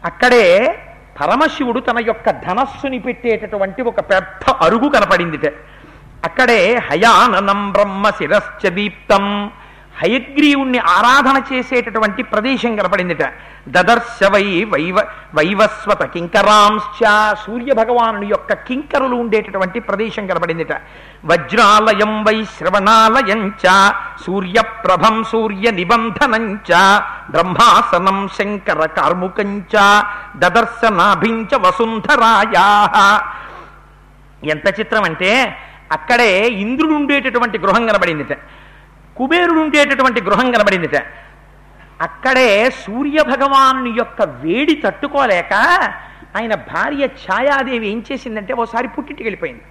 అక్కడే పరమశివుడు తన యొక్క ధనస్సుని పెట్టేటటువంటి ఒక పెద్ద అరుగు కనపడిందిట. అక్కడే హయాననం బ్రహ్మ శిరశ్చ దీప్తం. హయగ్రీవుణ్ణి ఆరాధన చేసేటటువంటి ప్రదేశం కనపడిందిట. దదర్శ వై వైవ వైవస్వత కింకరాంశ్చ సూర్య భగవానుని యొక్క కింకరులు ఉండేటటువంటి ప్రదేశం కనపడిందిట. వజ్రాలయం వై శ్రవణాలయంచ సూర్యప్రభం సూర్య నిబంధనంచ బ్రహ్మాసనం శంకర కార్ముకంచ దదర్శనాభించ వసుంధరాయా. ఎంత చిత్రం అంటే అక్కడే ఇంద్రుడు ఉండేటటువంటి గృహం కనబడిందిట కుబేరుడు ఉండేటటువంటి గృహం కనబడిందిట. అక్కడే సూర్య భగవాను యొక్క వేడి తట్టుకోలేక ఆయన భార్య ఛాయాదేవి ఏం చేసిందంటే ఓసారి పుట్టింటికి వెళ్ళిపోయింది.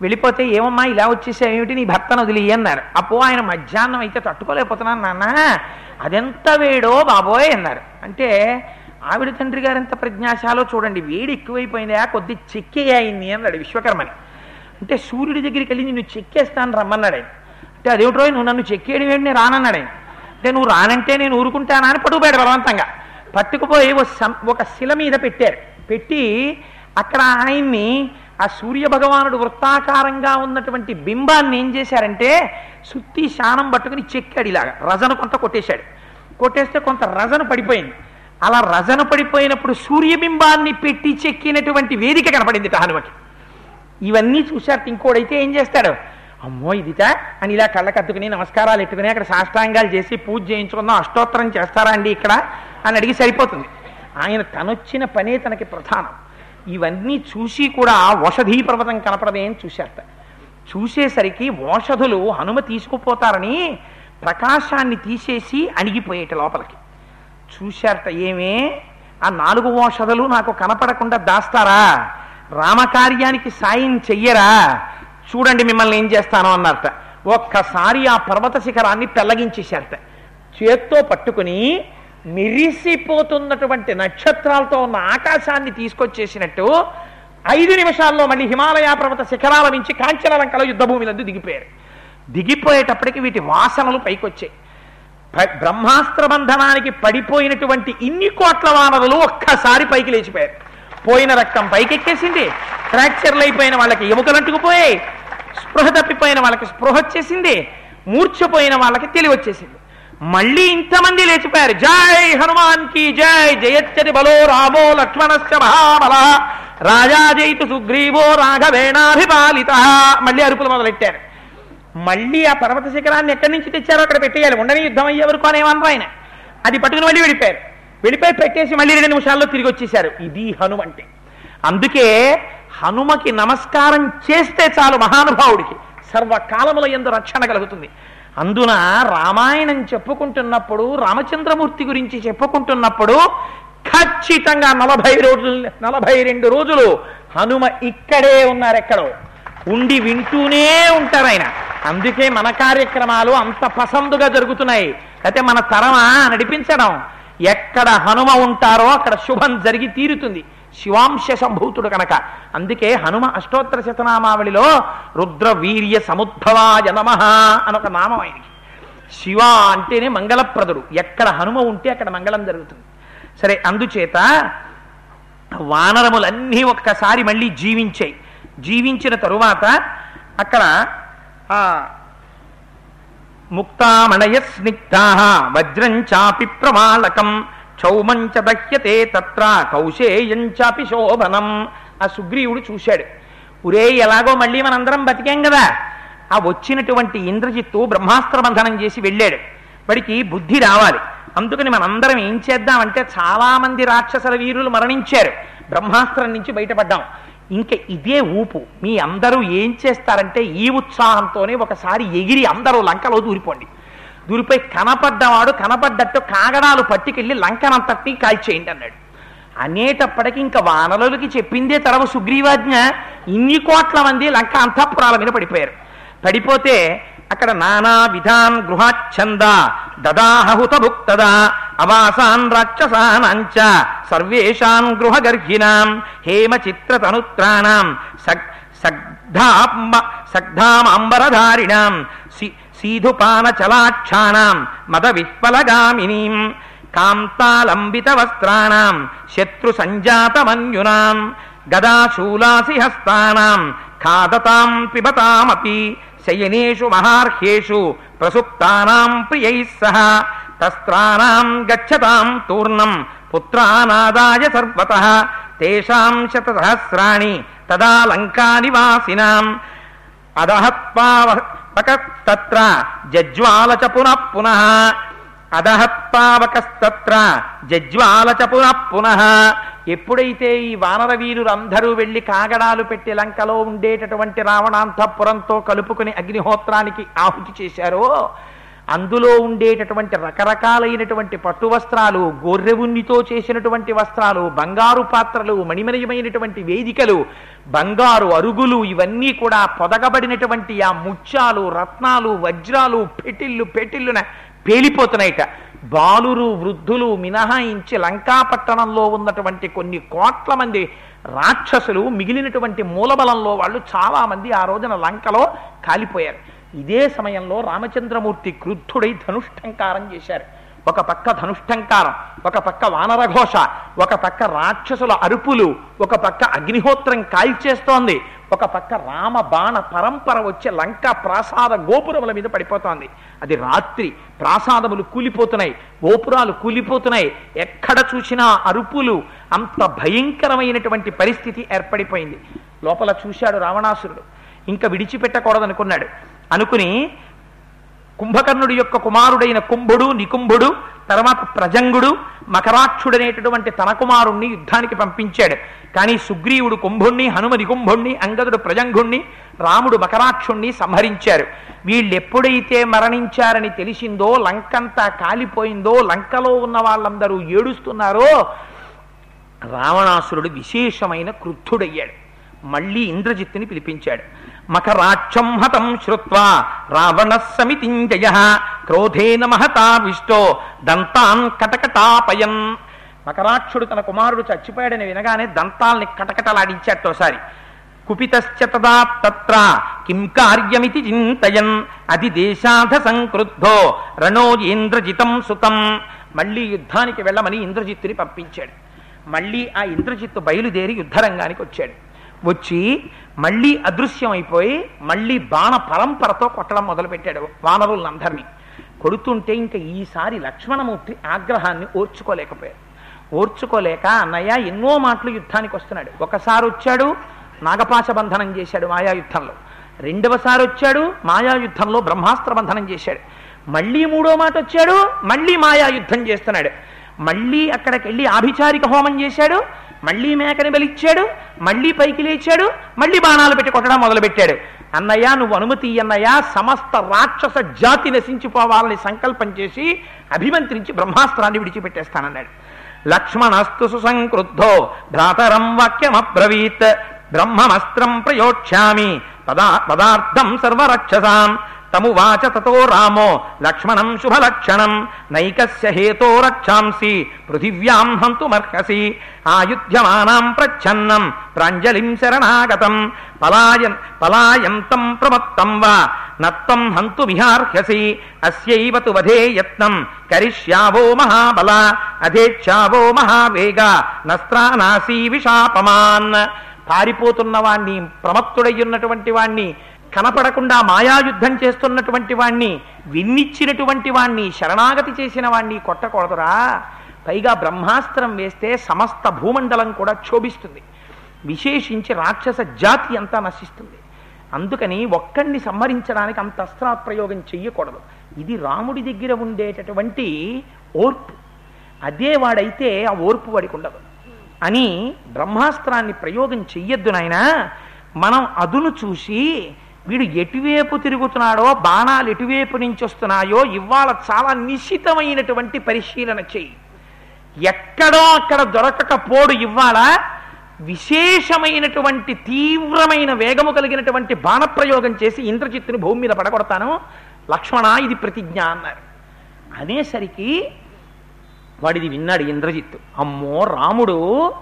వెళ్ళిపోతే ఏమమ్మా ఇలా వచ్చేసావు? ఏమిటి నీ భర్తను వదిలి అన్నారు. అపో ఆయన మధ్యాహ్నం అయితే తట్టుకోలేకపోతున్నాను నాన్న. అదెంత వేడో బాబోయ్ అన్నారు. అంటే ఆవిడ తండ్రి గారు ఎంత ప్రజ్ఞాశాలో చూడండి వేడి ఎక్కువైపోయిందా? కొద్ది చెక్కేయాయింది అన్నాడు విశ్వకర్మని. అంటే సూర్యుడి దగ్గరికి వెళ్ళి నిన్ను చెక్కేస్తాను రమ్మన్నాడు ఆయన. అంటే అదేమిటో నువ్వు నన్ను చెక్కేయడం ఏంటి? నేను రానన్నాడే. అంటే నువ్వు రానంటే నేను ఊరుకుంటానా అని పట్టుకుపోయాడు బలవంతంగా. పట్టుకుపోయి ఓ సం- ఒక శిల మీద పెట్టారు. పెట్టి అక్కడ ఆయన్ని ఆ సూర్య భగవానుడు వృత్తాకారంగా ఉన్నటువంటి బింబాన్ని ఏం చేశారంటే సుత్తి శానం పట్టుకుని చెక్కాడు ఇలాగా. రజను కొంత కొట్టేశాడు. కొట్టేస్తే కొంత రజను పడిపోయింది. అలా రజను పడిపోయినప్పుడు సూర్యబింబాన్ని పెట్టి చెక్కినటువంటి వేదిక కనపడింది హనుమకి. ఇవన్నీ చూశారు. ఇంకోడైతే ఏం చేస్తాడు? అమ్మో ఇదిట అని ఇలా కళ్ళకత్తుకుని నమస్కారాలు ఎట్టుకుని అక్కడ సాష్టాంగాలు చేసి పూజ చేయించుకుందాం అష్టోత్తరం చేస్తారా అండి ఇక్కడ? అని అడిగి సరిపోతుంది. ఆయన తనొచ్చిన పనే తనకి ప్రధానం. ఇవన్నీ చూసి కూడా వషధీ పర్వతం కనపడదే అని చూశారట. చూసేసరికి ఓషధులు హనుమ తీసుకుపోతారని ప్రకాశాన్ని తీసేసి అణిగిపోయేట లోపలికి. చూశారట ఏమే? ఆ నాలుగు ఓషధులు నాకు కనపడకుండా దాస్తారా? రామకార్యానికి సాయం చెయ్యరా? చూడండి మిమ్మల్ని ఏం చేస్తాను అన్నారట ఒక్కసారి ఆ పర్వత శిఖరాన్ని పెల్లగించేశారట. చేత్తో పట్టుకుని మిరిసిపోతున్నటువంటి నక్షత్రాలతో ఉన్న ఆకాశాన్ని తీసుకొచ్చేసినట్టు ఐదు నిమిషాల్లో మళ్ళీ హిమాలయ పర్వత శిఖరాల నుంచి కాంచనలంకలో యుద్ధభూమిలందు దిగిపోయారు. దిగిపోయేటప్పటికి వీటి వాసనలు పైకొచ్చాయి. బ్రహ్మాస్త్ర బంధనానికి పడిపోయినటువంటి ఇన్ని కోట్ల వానరులు ఒక్కసారి పైకి లేచిపోయారు. పోయిన రక్తం పైకెక్కేసింది. ఫ్రాక్చర్లు అయిపోయిన వాళ్ళకి ఎముకలు అంటుకుపోయాయి. స్పృహ తప్పిపోయిన వాళ్ళకి స్పృహ వచ్చేసింది. మూర్ఛపోయిన వాళ్ళకి తెలివి వచ్చేసింది. మళ్ళీ ఇంతమంది లేచిపోయారు. జై హనుమాన్కి జై. జయచ్చరి బలో రామో లక్ష్మణశ్చ మహాబల. రాజా జైతు సుగ్రీవో రాఘవేణాభిపాలిత. మళ్ళీ అరుపులు మొదలెట్టారు. మళ్ళీ ఆ పర్వత శిఖరాన్ని ఎక్కడి నుంచి తెచ్చారో అక్కడ పెట్టేయాలి. ఉండని యుద్ధం అయ్యే వరకు అనేమన్నారు ఆయన. అది పట్టుకుని మళ్ళీ వెళ్ళిపోయారు. వెళ్ళిపోయి పెట్టేసి మళ్ళీ రెండు నిమిషాల్లో తిరిగి వచ్చేశారు. ఇది హనుమ అంటే అందుకే హనుమకి నమస్కారం చేస్తే చాలు మహానుభావుడికి. సర్వకాలముల ఎందు రక్షణ కలుగుతుంది. అందున రామాయణం చెప్పుకుంటున్నప్పుడు రామచంద్రమూర్తి గురించి చెప్పుకుంటున్నప్పుడు ఖచ్చితంగా నలభై రోజులు నలభై రెండు రోజులు హనుమ ఇక్కడే ఉన్నారు ఎక్కడో ఉండి వింటూనే ఉంటారు ఆయన. అందుకే మన కార్యక్రమాలు అంత పసందుగా జరుగుతున్నాయి. అయితే మన తరమా నడిపించడం. ఎక్కడ హనుమ ఉంటారో అక్కడ శుభం జరిగి తీరుతుంది. శివాంశ సంభూతుడు కనుక. అందుకే హనుమ అష్టోత్తర శతనామావళిలో రుద్ర వీర్య సముద్భవాయ నమ అని ఒక నామం ఆయనకి. శివ అంటేనే మంగళప్రదుడు. ఎక్కడ హనుమ ఉంటే అక్కడ మంగళం జరుగుతుంది. సరే అందుచేత వానరములన్నీ ఒక్కసారి మళ్ళీ జీవించాయి. జీవించిన తరువాత అక్కడ ముక్తామణయస్నిగ్ధా వజ్రం చాపి ప్రమాళకం క్షౌమం చ దహ్యతే తత్ర కౌశేయం చాపి శోభనం. ఆ సుగ్రీవుడు చూశాడు. ఉరే ఎలాగో మళ్ళీ మనందరం బతికాం కదా ఆ వచ్చినటువంటి ఇంద్రజిత్తు బ్రహ్మాస్త్ర బంధనం చేసి వెళ్ళాడు. వాడికి బుద్ధి రావాలి. అందుకని మనందరం ఏం చేద్దామంటే చాలా మంది రాక్షసల వీరులు మరణించారు. బ్రహ్మాస్త్రం నుంచి బయటపడ్డాం. ఇంకా ఇదే ఊపు. మీ అందరూ ఏం చేస్తారంటే ఈ ఉత్సాహంతోనే ఒకసారి ఎగిరి అందరూ లంకలో దూరిపోండి. దూరిపోయి కనపడ్డవాడు కనపడ్డట్టు కాగడాలు పట్టుకెళ్ళి లంకనంతటినీ కాల్చేయండి అన్నాడు. అనేటప్పటికి ఇంకా వానరులకి చెప్పిందే తరవ సుగ్రీవాజ్ఞ. ఇన్ని కోట్ల మంది లంక అంతఃపురాల మీద పడిపోయారు. పడిపోతే అక్కడ నానా విధాన్ గృహాచ్ఛంద దదాహుత భుక్తదా అవాసాన్ రాక్షసానాంచ సర్వేషాన్ గృహగర్హిణాం హేమ చిత్రతనుత్రాణం సగ్ సగ్ధామాంబరధారిణాం సి- సీధుపానచలాక్షాణం మద విహ్వలగామినీం కాంతాలంబిత వస్త్రాణం శత్రు సంజాతమన్యునాం గదాశూలాసి హస్తానాం ఖాదతాం పిబతామపి శయనేషు మహార్హేషు ప్రసుప్తానాం ప్రియై సహ తస్త్రానాం గచ్చతాం తూర్ణం పుత్రానాదాయ సర్వత తేషాం శతసహస్రాణి తదా లంకానివాసినాం తత్ర జజ్వాల చ పునః పునః అదహత్పావకస్తత్ర జజ్వాలచ పునః పునః. ఎప్పుడైతే ఈ వానర వీరులందరూ వెళ్ళి కాగడాలు పెట్టి లంకలో ఉండేటటువంటి రావణాంతపురంతో కలుపుకుని అగ్నిహోత్రానికి ఆహుతి చేశారో అందులో ఉండేటటువంటి రకరకాలైనటువంటి పట్టు వస్త్రాలు గొర్రె ఉన్నితో చేసినటువంటి వస్త్రాలు బంగారు పాత్రలు మణిమయమైనటువంటి వేదికలు బంగారు అరుగులు ఇవన్నీ కూడా పొదగబడినటువంటి ఆ ముత్యాలు రత్నాలు వజ్రాలు పెటిల్లు పెటిల్లున పేలిపోతున్నాయిట. బాలురు వృద్ధులు మినహాయించి లంకాపట్టణంలో ఉన్నటువంటి కొన్ని కోట్ల మంది రాక్షసులు మిగిలినటువంటి మూలబలంలో వాళ్ళు చాలా మంది ఆ రోజున లంకలో కాలిపోయారు. ఇదే సమయంలో రామచంద్రమూర్తి క్రుద్ధుడై ధనుష్టంకారం చేశారు. ఒక పక్క ధనుష్టంకారం ఒక పక్క వానరఘోష ఒక పక్క రాక్షసుల అరుపులు ఒక పక్క అగ్నిహోత్రం కాల్చేస్తోంది ఒక పక్క రామ బాణ పరంపర వచ్చే లంక ప్రాసాద గోపురముల మీద పడిపోతోంది. అది రాత్రి ప్రాసాదములు కూలిపోతున్నాయి గోపురాలు కూలిపోతున్నాయి. ఎక్కడ చూసినా అరుపులు అంత భయంకరమైనటువంటి పరిస్థితి ఏర్పడిపోయింది. లోపల చూశాడు రావణాసురుడు. ఇంకా విడిచిపెట్టకూడదనుకున్నాడు. అనుకుని కుంభకర్ణుడి యొక్క కుమారుడైన కుంభుడు నికుంభుడు తర్వాత ప్రజంగుడు మకరాక్షుడనేటటువంటి తన కుమారుణ్ణి యుద్ధానికి పంపించాడు. కానీ సుగ్రీవుడు కుంభుణ్ణి హనుమ నికుంభుణ్ణి అంగదుడు ప్రజంగుణ్ణి రాముడు మకరాక్షుణ్ణి సంహరించారు. వీళ్ళెప్పుడైతే మరణించారని తెలిసిందో లంకంతా కాలిపోయిందో లంకలో ఉన్న వాళ్ళందరూ ఏడుస్తున్నారో రావణాసురుడు విశేషమైన క్రుద్ధుడయ్యాడు. మళ్ళీ ఇంద్రజిత్తుని పిలిపించాడు. మకరాక్షం హతం శ్రుత్వా రావణ సమితింజయ క్రోధేన మహతా విష్టో దంతాన్ కటకటాపయన్. మకరాక్షుడు తన కుమారుడు చచ్చిపోయాడని వినగానే దంతాల్ని కటకటలాడించాటోసారి కుపితశ్చ తత్ర కిం కార్యమితి చింతయన్. అది దేశాధ సంక్రుద్ధో రణో ఇంద్రజితం సుతం. మళ్ళీ యుద్ధానికి వెళ్ళమని ఇంద్రజిత్తుని పంపించాడు. మళ్ళీ ఆ ఇంద్రజిత్తు బయలుదేరి యుద్ధరంగానికి వచ్చాడు వచ్చి మళ్ళీ అదృశ్యం అయిపోయి మళ్ళీ బాణ పరంపరతో కొట్టడం మొదలుపెట్టాడు వానరులందరినీ. కొడుతుంటే ఇంకా ఈసారి లక్ష్మణమూర్తి ఆగ్రహాన్ని ఓర్చుకోలేకపోయాడు. ఓర్చుకోలేక అన్నయ్య ఎన్నో మాటలు యుద్ధానికి వస్తున్నాడు. ఒకసారి వచ్చాడు నాగపాశ బంధనం చేశాడు మాయాయుద్ధంలో. రెండవసారి వచ్చాడు మాయాయుద్ధంలో బ్రహ్మాస్త్ర బంధనం చేశాడు. మళ్ళీ మూడో మాట వచ్చాడు మళ్ళీ మాయాయుద్ధం చేస్తున్నాడు. మళ్ళీ అక్కడికి వెళ్ళి ఆభిచారిక హోమం చేశాడు మళ్ళీ మేకని బలిచ్చాడు మళ్ళీ పైకి లేచాడు మళ్ళీ బాణాలు పెట్టి కొట్టడం మొదలుపెట్టాడు. అన్నయ్య నువ్వు అనుమతి అన్నయ్య సమస్త రాక్షస జాతి నశించిపోవాలని సంకల్పం చేసి అభిమంత్రించి బ్రహ్మాస్త్రాన్ని విడిచిపెట్టేస్తానన్నాడు. లక్ష్మణస్తు సుసంక్రుద్ధో భ్రాతరం వాక్యమబ్రవీత్ బ్రహ్మమస్త్రం ప్రయోక్ష్యామి పదా పదార్థం సర్వరక్షసాం. తమువాచ తతో రామో. లక్ష్మణం శుభలక్షణం. నైకస్య హేతో రక్షాంసి. పృథివ్యాం హంతుమర్హసి. ఆయుధ్యమానాం ప్రచ్ఛన్నం. ప్రాంజలిం శరణాగతం. పలాయన్ పలాయంతం ప్రమత్తం వా. నత్తం హంతు విహార్హసి అస్యైవ తు వధే యత్నం. కరిష్యావో మహాబల. అధేచ్ఛావో మహావేగ. నస్త్రానాసీ విషాపమాన్ పారిపోతున్న వాణ్ణి ప్రమత్తుడయ్యున్నటువంటి వాణ్ణి కనపడకుండా మాయాయుద్ధం చేస్తున్నటువంటి వాణ్ణి విన్నిచ్చినటువంటి వాణ్ణి శరణాగతి చేసిన వాణ్ణి కొట్టకూడదురా. పైగా బ్రహ్మాస్త్రం వేస్తే సమస్త భూమండలం కూడా క్షోభిస్తుంది. విశేషించి రాక్షస జాతి అంతా నశిస్తుంది. అందుకని ఒక్కడిని సంహరించడానికి అంత అస్త్రప్రయోగం చెయ్యకూడదు. ఇది రాముడి దగ్గర ఉండేటటువంటి ఓర్పు. అదే వాడైతే ఆ ఓర్పు వాడికి ఉండదు. అని బ్రహ్మాస్త్రాన్ని ప్రయోగం చెయ్యొద్దు నాయన. మనం అదును చూసి వీడు ఎటువైపు తిరుగుతున్నాడో బాణాలు ఎటువైపు నుంచి వస్తున్నాయో ఇవాళ చాలా నిశితమైనటువంటి పరిశీలన చెయ్యి. ఎక్కడో అక్కడ దొరకకపోడు ఇవాళ విశేషమైనటువంటి తీవ్రమైన వేగము కలిగినటువంటి బాణప్రయోగం చేసి ఇంద్రజిత్తుని భూమి మీద పడగొడతాను. లక్ష్మణ ఇది ప్రతిజ్ఞ అన్నారు. అనేసరికి వాడిది విన్నాడు ఇంద్రజిత్తు. అమ్మో రాముడు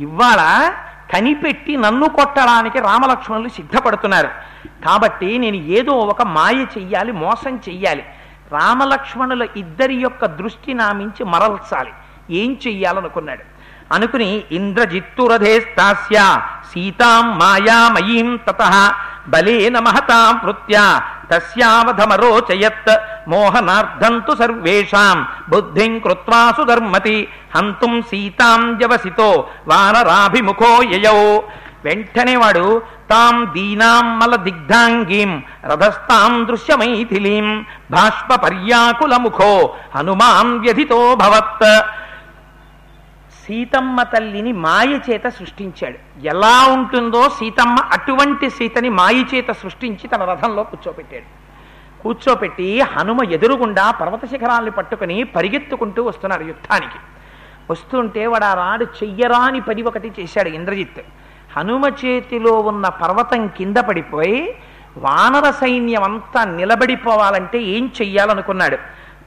ఇవాళ కనిపెట్టి నన్ను కొట్టడానికి రామలక్ష్మణులు సిద్ధపడుతున్నారు. కాబట్టి నేను ఏదో ఒక మాయ చెయ్యాలి మోసం చెయ్యాలి. రామలక్ష్మణుల ఇద్దరి యొక్క దృష్టి నామించి మరల్చాలి. ఏం చెయ్యాలనుకున్నాడు? అనుకుని ఇంద్రజిత్తురధే స్థాస్య సీతాం మాయామయీం తత బలేన మహతాం వృత్యా తస్యావధమరోచయత్ మోహనార్థంతు సర్వేషాం బుద్ధిం కృత్వా సుధర్మతి హంతుం సీతాం జవసితో వానరాభిముఖో యయౌ. వెంటనే వాడు తాం దీనాం మల దిగ్ధాంగీం రథస్థాం దృశ్యమైథిలీం బాష్ప పర్యాకుల ముఖో హనుమాన్ వ్యధితో భవత్. సీతమ్మ తల్లిని మాయ చేత సృష్టించాడు. ఎలా ఉంటుందో సీతమ్మ అటువంటి సీతని మాయ చేత సృష్టించి తన రథంలో కూర్చోపెట్టాడు. కూర్చోపెట్టి హనుమ ఎదురుగుండా పర్వత శిఖరాల్ని పట్టుకుని పరిగెత్తుకుంటూ వస్తున్నాడు యుద్ధానికి. వస్తుంటే వాడు ఆ రాడు చెయ్యరాని పని ఒకటి చేశాడు ఇంద్రజిత్. హనుమ చేతిలో ఉన్న పర్వతం కింద పడిపోయి వానర సైన్యం అంతా నిలబడిపోవాలంటే ఏం చెయ్యాలనుకున్నాడు.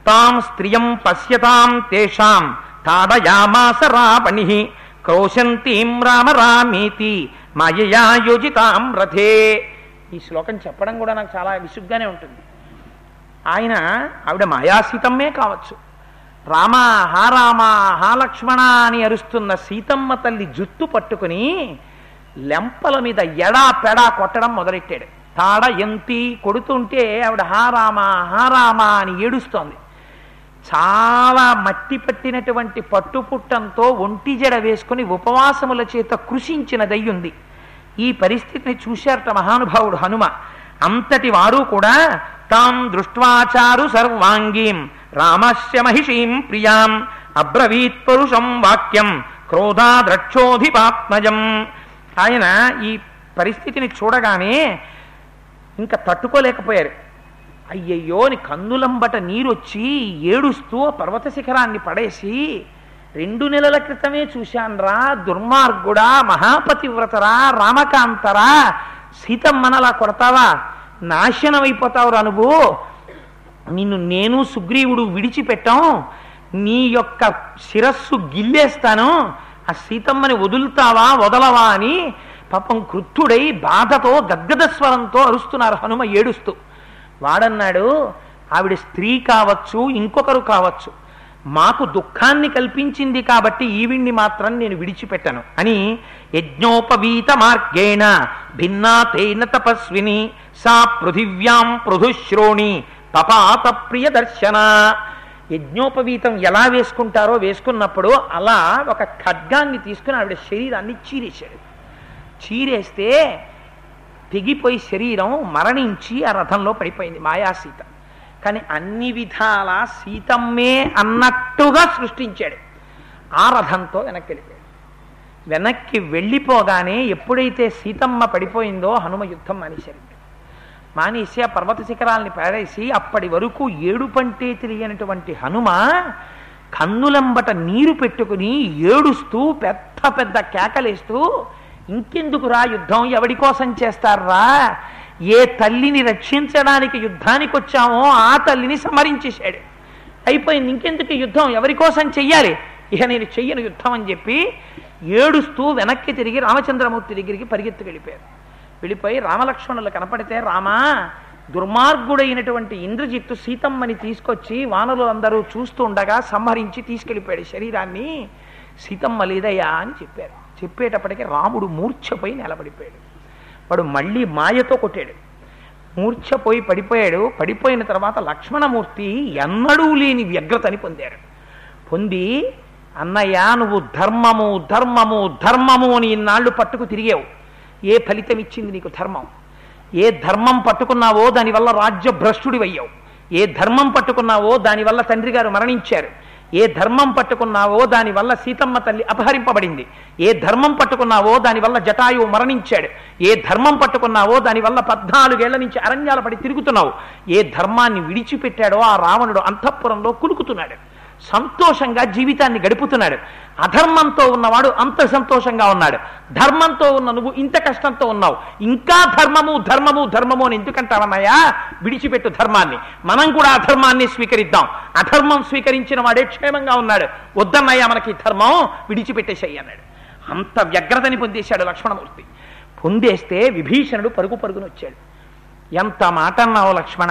తాం స్త్రియం పశ్యతాం తేషాం తాడయామాస రావణి క్రోశంతీం రామ రామీతి మాయయా యోజితాం రథే. ఈ శ్లోకం చెప్పడం కూడా నాకు చాలా విసుగ్గానే ఉంటుంది. ఆయన ఆవిడ మాయాసీతమ్మే కావచ్చు. రామ హా రామ హా లక్ష్మణ అని అరుస్తున్న సీతమ్మ తల్లి జుత్తు పట్టుకుని లెంపల మీద ఎడా పెడా కొట్టడం మొదలెట్టాడు. తాడ ఎంతి కొడుతుంటే ఆవిడ హారామా హారామా అని ఏడుస్తోంది. చాలా మట్టి పట్టినటువంటి పట్టుపుట్టంతో ఒంటి జడ వేసుకుని ఉపవాసముల చేత కృషించిన దయ్యుంది ఈ పరిస్థితిని చూశారట మహానుభావుడు హనుమ. అంతటి వారు కూడా తాం దృష్ట్వాచారు సర్వాంగీం రామస్య మహిషీం ప్రియాం అబ్రవీత్ పరుషం వాక్యం క్రోధాద్రక్షోధిపాత్మజం. ఆయన ఈ పరిస్థితిని చూడగానే ఇంకా తట్టుకోలేకపోయారు. అయ్యయ్యో అని కన్నులంబట నీరొచ్చి ఏడుస్తూ పర్వత శిఖరాన్ని పడేసి రెండు నెలల క్రితమే చూశాన్రా దుర్మార్గుడా మహాపతివ్రతరా రామకాంతరా సీతమ్మనలా కొడతావా? నాశనం అయిపోతావురా నువ్వు. నిన్ను నేను సుగ్రీవుడు విడిచిపెట్టాం నీ యొక్క శిరస్సు గిల్లేస్తాను ఆ సీతమ్మని వదులుతావా వదలవా అని పాపం కృత్తుడై బాధతో గద్గద స్వరంతో అరుస్తున్నారు హనుమ ఏడుస్తూ. వాడన్నాడు ఆవిడ స్త్రీ కావచ్చు ఇంకొకరు కావచ్చు. మాకు దుఃఖాన్ని కల్పించింది కాబట్టి ఈవిణ్ణి మాత్రం నేను విడిచిపెట్టను అని యజ్ఞోపవీత మార్గేణ భిన్నా తేన తపస్విని సా పృథివ్యాం పృథుశ్రోణి తపాత ప్రియ దర్శన యజ్ఞోపవీతం ఎలా వేసుకుంటారో వేసుకున్నప్పుడు అలా ఒక ఖడ్గాన్ని తీసుకుని ఆవిడ శరీరాన్ని చీరేశాడు. చీరేస్తే తెగిపోయి శరీరం మరణించి ఆ రథంలో పడిపోయింది మాయాసీత. కానీ అన్ని విధాల సీతమ్మే అన్నట్టుగా సృష్టించాడు. ఆ రథంతో వెనక్కి వెళ్ళిపోయాడు. వెనక్కి వెళ్ళిపోగానే ఎప్పుడైతే సీతమ్మ పడిపోయిందో హనుమ యుద్ధం మానేశారు. మానేసి ఆ పర్వత శిఖరాల్ని పారేసి అప్పటి వరకు ఏడు పంటే తెలియనటువంటి హనుమ కన్నులంబట నీరు పెట్టుకుని ఏడుస్తూ పెద్ద పెద్ద కేకలేస్తూ ఇంకెందుకురా యుద్ధం? ఎవడి కోసం చేస్తారా? ఏ తల్లిని రక్షించడానికి యుద్ధానికి వచ్చామో ఆ తల్లిని సమరించేశాడు. అయిపోయింది ఇంకెందుకు యుద్ధం? ఎవరి కోసం చెయ్యాలి? ఇక నేను చెయ్యను యుద్ధం అని చెప్పి ఏడుస్తూ వెనక్కి తిరిగి రామచంద్రమూర్తి దగ్గరికి పరిగెత్తుకెళ్ళిపోయారు వెళ్ళిపోయి రామలక్ష్మణులు కనపడితే రామా దుర్మార్గుడైనటువంటి ఇంద్రజిత్తు సీతమ్మని తీసుకొచ్చి వానరులు అందరూ చూస్తూ ఉండగా సంహరించి తీసుకెళ్ళిపోయాడు శరీరాన్ని. సీతమ్మ లేదయ్యా అని చెప్పారు. చెప్పేటప్పటికి రాముడు మూర్ఛపోయి నిలబడిపోయాడు. వాడు మళ్ళీ మాయతో కొట్టాడు. మూర్ఛపోయి పడిపోయాడు. పడిపోయిన తర్వాత లక్ష్మణమూర్తి ఎన్నడూ లేని వ్యగ్రతని పొందారు పొంది అన్నయ్య నువ్వు ధర్మము ధర్మము ధర్మము అని ఇన్నాళ్ళు పట్టుకు తిరిగావు. ఏ ఫలితం ఇచ్చింది నీకు ధర్మం? ఏ ధర్మం పట్టుకున్నావో దానివల్ల రాజ్య భ్రష్టుడివయ్యావు ఏ ధర్మం పట్టుకున్నావో దానివల్ల తండ్రి గారు మరణించారు. ఏ ధర్మం పట్టుకున్నావో దానివల్ల సీతమ్మ తల్లి అపహరింపబడింది. ఏ ధర్మం పట్టుకున్నావో దానివల్ల జటాయువు మరణించాడు. ఏ ధర్మం పట్టుకున్నావో దానివల్ల పద్నాలుగేళ్ళ నుంచి అరణ్యాల పడి తిరుగుతున్నావు. ఏ ధర్మాన్ని విడిచిపెట్టాడో ఆ రావణుడు అంతఃపురంలో కులుకుతున్నాడు. సంతోషంగా జీవితాన్ని గడుపుతున్నాడు. అధర్మంతో ఉన్నవాడు అంత సంతోషంగా ఉన్నాడు. ధర్మంతో ఉన్న నువ్వు ఇంత కష్టంతో ఉన్నావు. ఇంకా ధర్మము ధర్మము ధర్మము అని ఎందుకంటావన్నాయా విడిచిపెట్టు ధర్మాన్ని. మనం కూడా అధర్మాన్ని స్వీకరిద్దాం. అధర్మం స్వీకరించిన వాడే క్షేమంగా ఉన్నాడు. వద్దన్నయ్యా మనకి ధర్మం విడిచిపెట్టేసేయి అన్నాడు. అంత వ్యగ్రతని పొందేశాడు లక్ష్మణమూర్తి. పొందేస్తే విభీషణుడు పరుగు పరుగునొచ్చాడు. ఎంత మాట అన్నావు లక్ష్మణ?